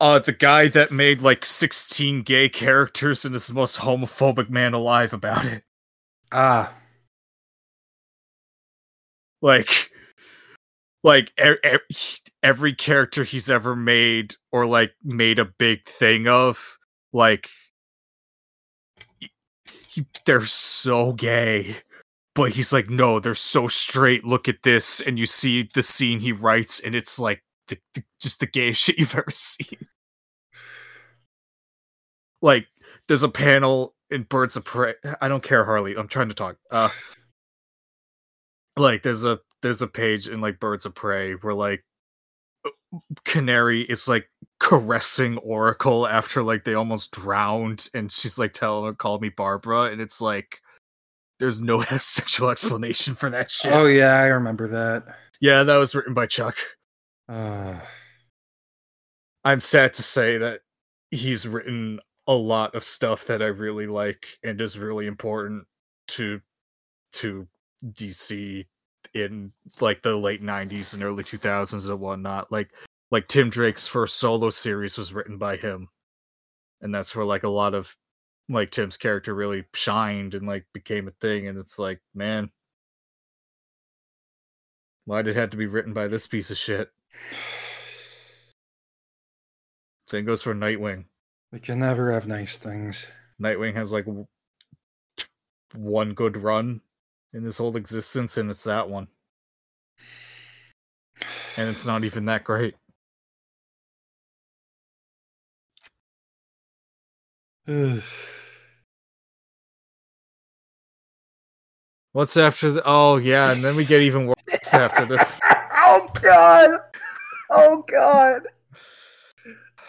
Uh, the guy that made like 16 gay characters and is the most homophobic man alive about it. Ah, like like e- e- every character he's ever made or like made a big thing of like he, they're so gay. But he's like no they're so straight. Look at this. And you see the scene he writes and it's like the, the, just the gayest shit you've ever seen. Like there's a panel in birds of prey i don't care harley i'm trying to talk uh like there's a there's a page in like birds of prey where like canary is like caressing oracle after like they almost drowned and she's like telling her call me barbara and it's like there's no sexual explanation for that shit. Oh yeah, I remember that. yeah that was written by chuck. Uh, i'm sad to say that he's written a lot of stuff that i really like and is really important to to dc in like the late 90s and early 2000s and whatnot. Like like tim drake's first solo series was written by him. And that's where like a lot of like tim's character really shined and like became a thing. And it's like man why did it have to be written by this piece of shit? Same goes for nightwing. We can never have nice things. nightwing has like one good run in his whole existence and it's that one and it's not even that great What's after the? Oh yeah, and then we get even worse after this. oh god! Oh god!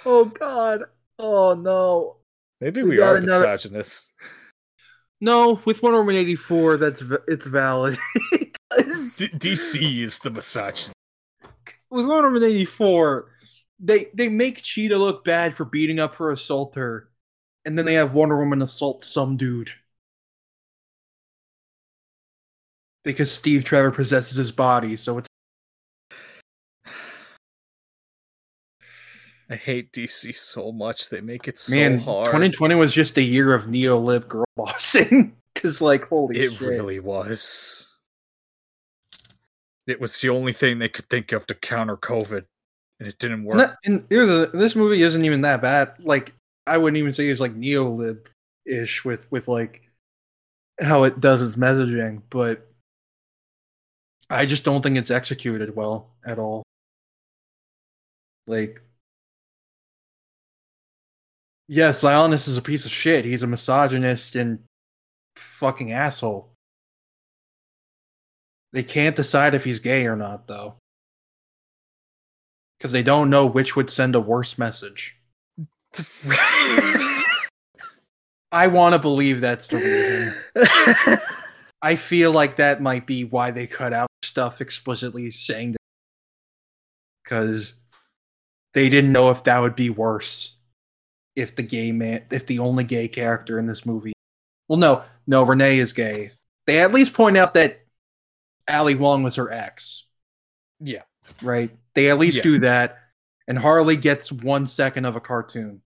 Oh god! Oh no! Maybe We we, are another- misogynist. No, with Wonder Woman eighty four, that's it's valid. D- DC is the misogynist. with Wonder Woman eighty four, they they make Cheetah look bad for beating up her assaulter, and then they have Wonder Woman assault some dude because Steve Trevor possesses his body. So it's I hate DC so much. They make it so man, hard. twenty twenty was just a year of neo lib girl bossing. Because like, holy it shit! really was. It was the only thing they could think of to counter COVID, and it didn't work. Not- and here's a, this movie isn't even that bad. Like I wouldn't even say it's like neo-lib ish with with like how it does its messaging, but I just don't think it's executed well at all. Like Yes, Sionis is a piece of shit. He's a misogynist and fucking asshole. They can't decide if he's gay or not, though. Because they don't know which would send a worse message. I want to believe that's the reason. I feel like that might be why they cut out stuff explicitly saying that. Because they didn't know if that would be worse if the gay man if the only gay character in this movie well no no renee is gay they at least point out that ali wong was her ex Yeah. right they at least Yeah. do that and harley gets one second of a cartoon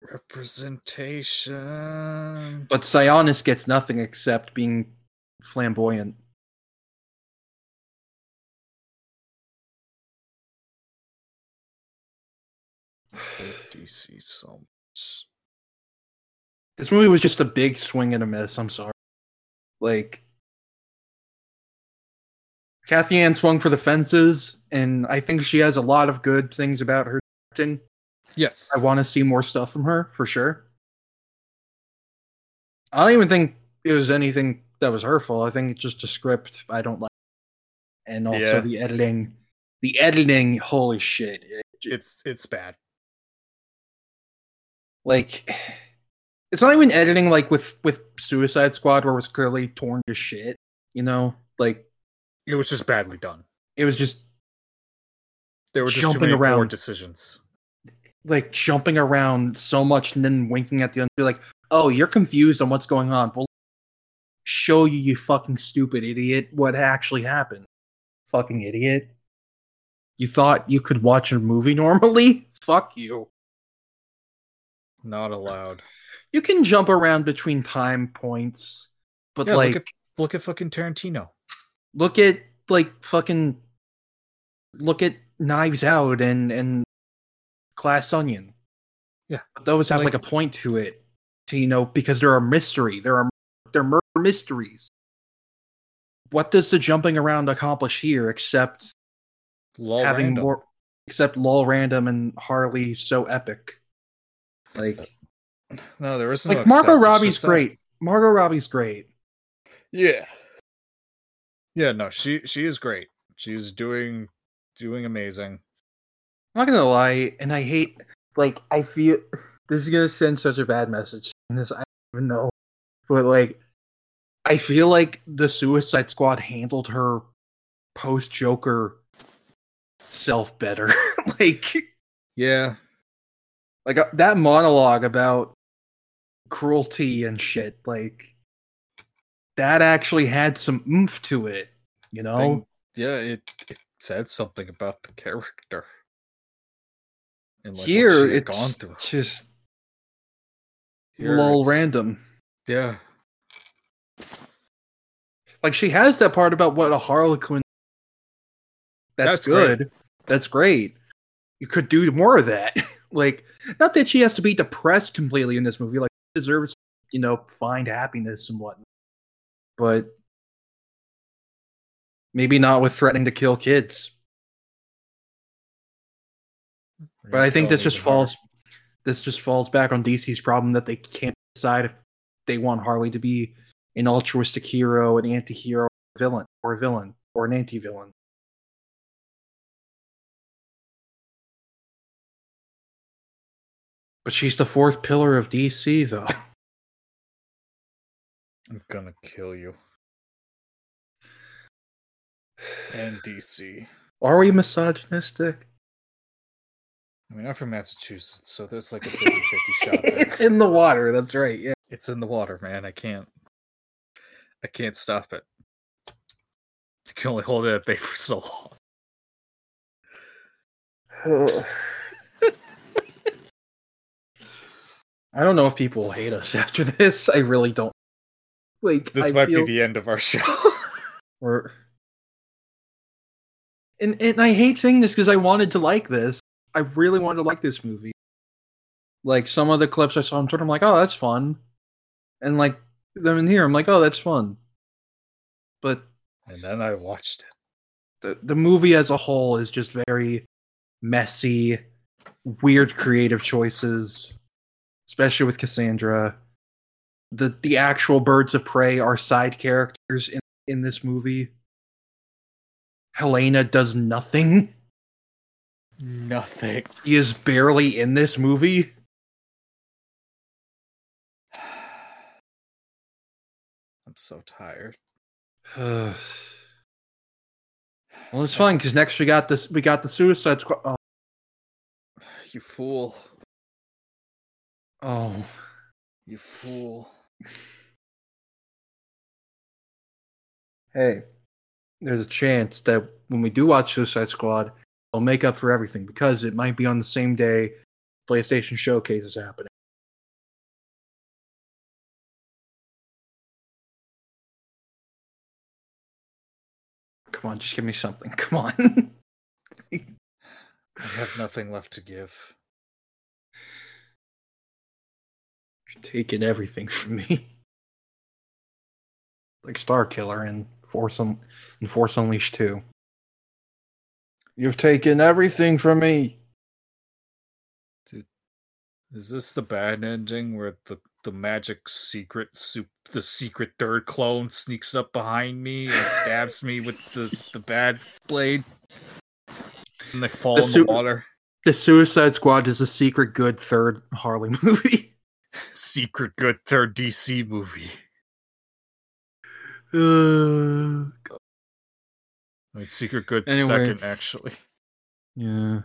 Representation. but sionis gets nothing except being flamboyant DC so much. this movie was just a big swing and a miss i'm sorry like Cathy Yan swung for the fences, and I think she has a lot of good things about her acting. Yes. I want to see more stuff from her for sure. I don't even think it was anything that was her fault. I think it's just a script I don't like, and also Yeah. the editing. The editing, holy shit! It- it's it's bad. Like, it's not even editing like with with Suicide Squad, where it was clearly torn to shit. You know, like It was just badly done. it was just There were just Jumping too many around. decisions. like jumping around so much and then winking at the end. Be like, oh, you're confused on what's going on. Well, show you, you fucking stupid idiot, what actually happened. Fucking idiot. You thought you could watch a movie normally? Fuck you. Not allowed. You can jump around between time points, but Yeah, like, look at look at fucking Tarantino. look at like fucking look at Knives Out and and Glass Onion. Yeah. But those have like, Like- a point to it. To you know, because there are mystery. There are they're murder mysteries. What does the jumping around accomplish here except having random. more except lol random and Harley so epic? Like No, there isn't. like no Margot accept, Robbie's just that- great. Margot Robbie's great. Yeah. Yeah, no, she she is great. She's doing doing amazing. I'm not gonna lie, and I hate like I feel this is gonna send such a bad message. And this I don't even know, but like I feel like the Suicide Squad handled her post Joker self better. like Yeah. Like uh, that monologue about cruelty and shit. Like that actually had some oomph to it. You know, thing- yeah, it, it said something about the character. And like, here it's gone through. just Here lol it's- random. Yeah. Like she has that part about what a Harlequin. That's, That's great. good. That's great. You could do more of that. like, not that she has to be depressed completely in this movie. Like, she deserves, you know, find happiness and whatnot. But maybe not with threatening to kill kids. But I think this just falls. This just falls back on DC's problem that they can't decide if they want Harley to be an altruistic hero, an anti-hero, villain, or a villain, or an anti-villain. But she's the fourth pillar of DC, though. I'm gonna kill you. And DC. Are we misogynistic? I mean, I'm from Massachusetts, so there's like a 50 50 shot there. it's in the water. That's right. Yeah. It's in the water, man. I can't. I can't stop it. I can only hold it at bay for so long. I don't know if people will hate us after this. I really don't. Like This I might feel- be the end of our show. or and and I hate saying this because I wanted to like this. I really wanted to like this movie. Like some of the clips I saw on Twitter, I'm like, oh, that's fun, and like them in here, I'm like, oh, that's fun. But and then I watched it. the the movie as a whole is just very messy, weird creative choices, especially with Cassandra. The the actual birds of prey are side characters in, in this movie. Helena does nothing. Nothing. He is barely in this movie. I'm so tired. Well, it's fine because next we got this. We got the Suicide Squad. Oh, You fool. Oh. You fool. hey, there's a chance that when we do watch Suicide Squad, I'll make up for everything because it might be on the same day PlayStation Showcase is happening. Come on, just give me something. Come on. I have nothing left to give. You're taking everything from me. Like Starkiller and Force Un- and Force Unleashed 2. You've taken everything from me. Dude, Is this the bad ending where the the magic secret soup the secret third clone sneaks up behind me and stabs me with the the bad blade and they fall The in su- the water? The Suicide Squad is a secret good third Harley movie. Secret good third DC movie. Uh, Wait, secret good Anyway. second actually. yeah.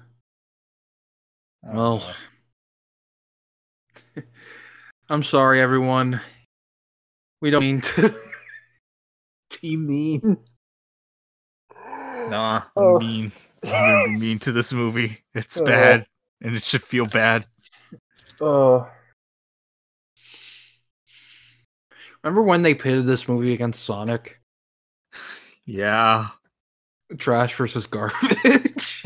Well, know. I'm sorry, everyone. We don't mean to be mean. nah, I'm Oh. mean. I'm mean to this movie. It's Oh. bad, and it should feel bad. Oh. Remember when they pitted this movie against Sonic? Yeah. Trash versus garbage.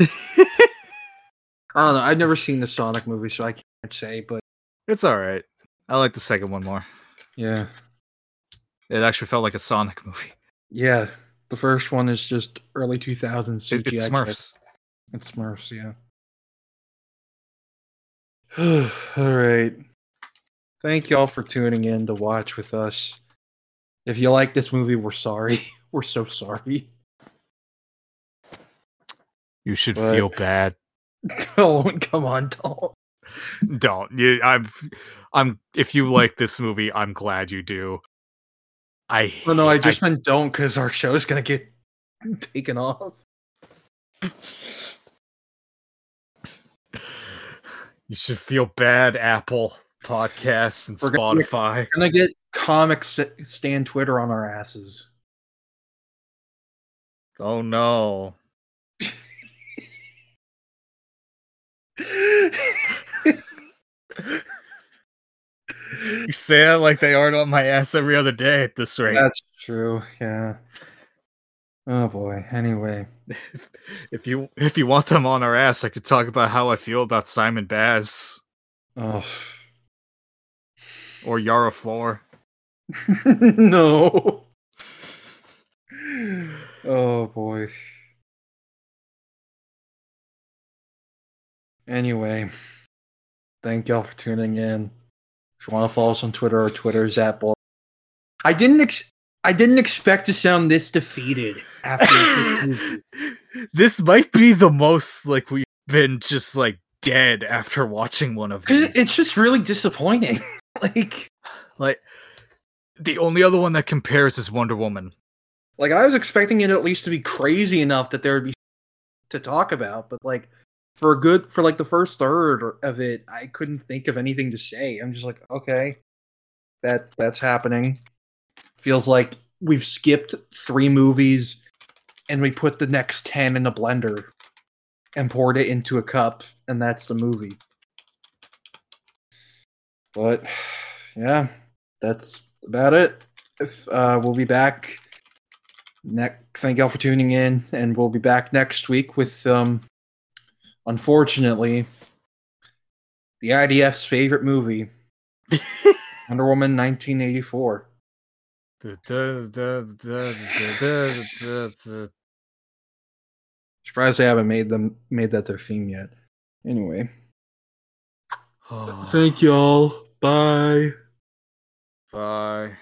I don't know. I've never seen the Sonic movie, so I can't say, but It's all right. I like the second one more. yeah. It actually felt like a Sonic movie. Yeah. The first one is just early 2000s CGI. It, it's Smurfs. It's Smurfs, yeah. All right. Thank y'all for tuning in to watch with us. If you like this movie, we're sorry. We're so sorry. You should But- feel bad. Don't come on, don't. Don't. You, I'm. I'm. If you like this movie, I'm glad you do. I. Oh, no, I just meant don't because our show's gonna get taken off. You should feel bad, Apple Podcasts and We're gonna- Spotify. We're gonna get comic stand Twitter on our asses. Oh no. You say that like they aren't on my ass every other day at this rate. That's true. Yeah. Oh boy. Anyway. if, if you if you want them on our ass, I could talk about how I feel about Simon Baz Oh or Yara Flor. no. Oh boy. Anyway, thank y'all for tuning in. If you want to follow us on Twitter, our Twitter is at Ball. I didn't ex- I didn't expect to sound this defeated after this this might be the most like we've been just like dead after watching one of these. it's just really disappointing. like like the only other one that compares is Wonder Woman. like I was expecting it at least to be crazy enough that there would be to talk about, but like for a good for like the first third of it, I couldn't think of anything to say. I'm just like, okay, that that's happening. Feels like we've skipped three movies and we put the next ten in a blender and poured it into a cup, and that's the movie. But yeah, that's about it. If uh, we'll be back next thank y'all for tuning in and we'll be back next week with um unfortunately the idf's favorite movie wonder woman 1984 surprised they haven't made them made that their theme yet. Anyway thank y'all bye Bye.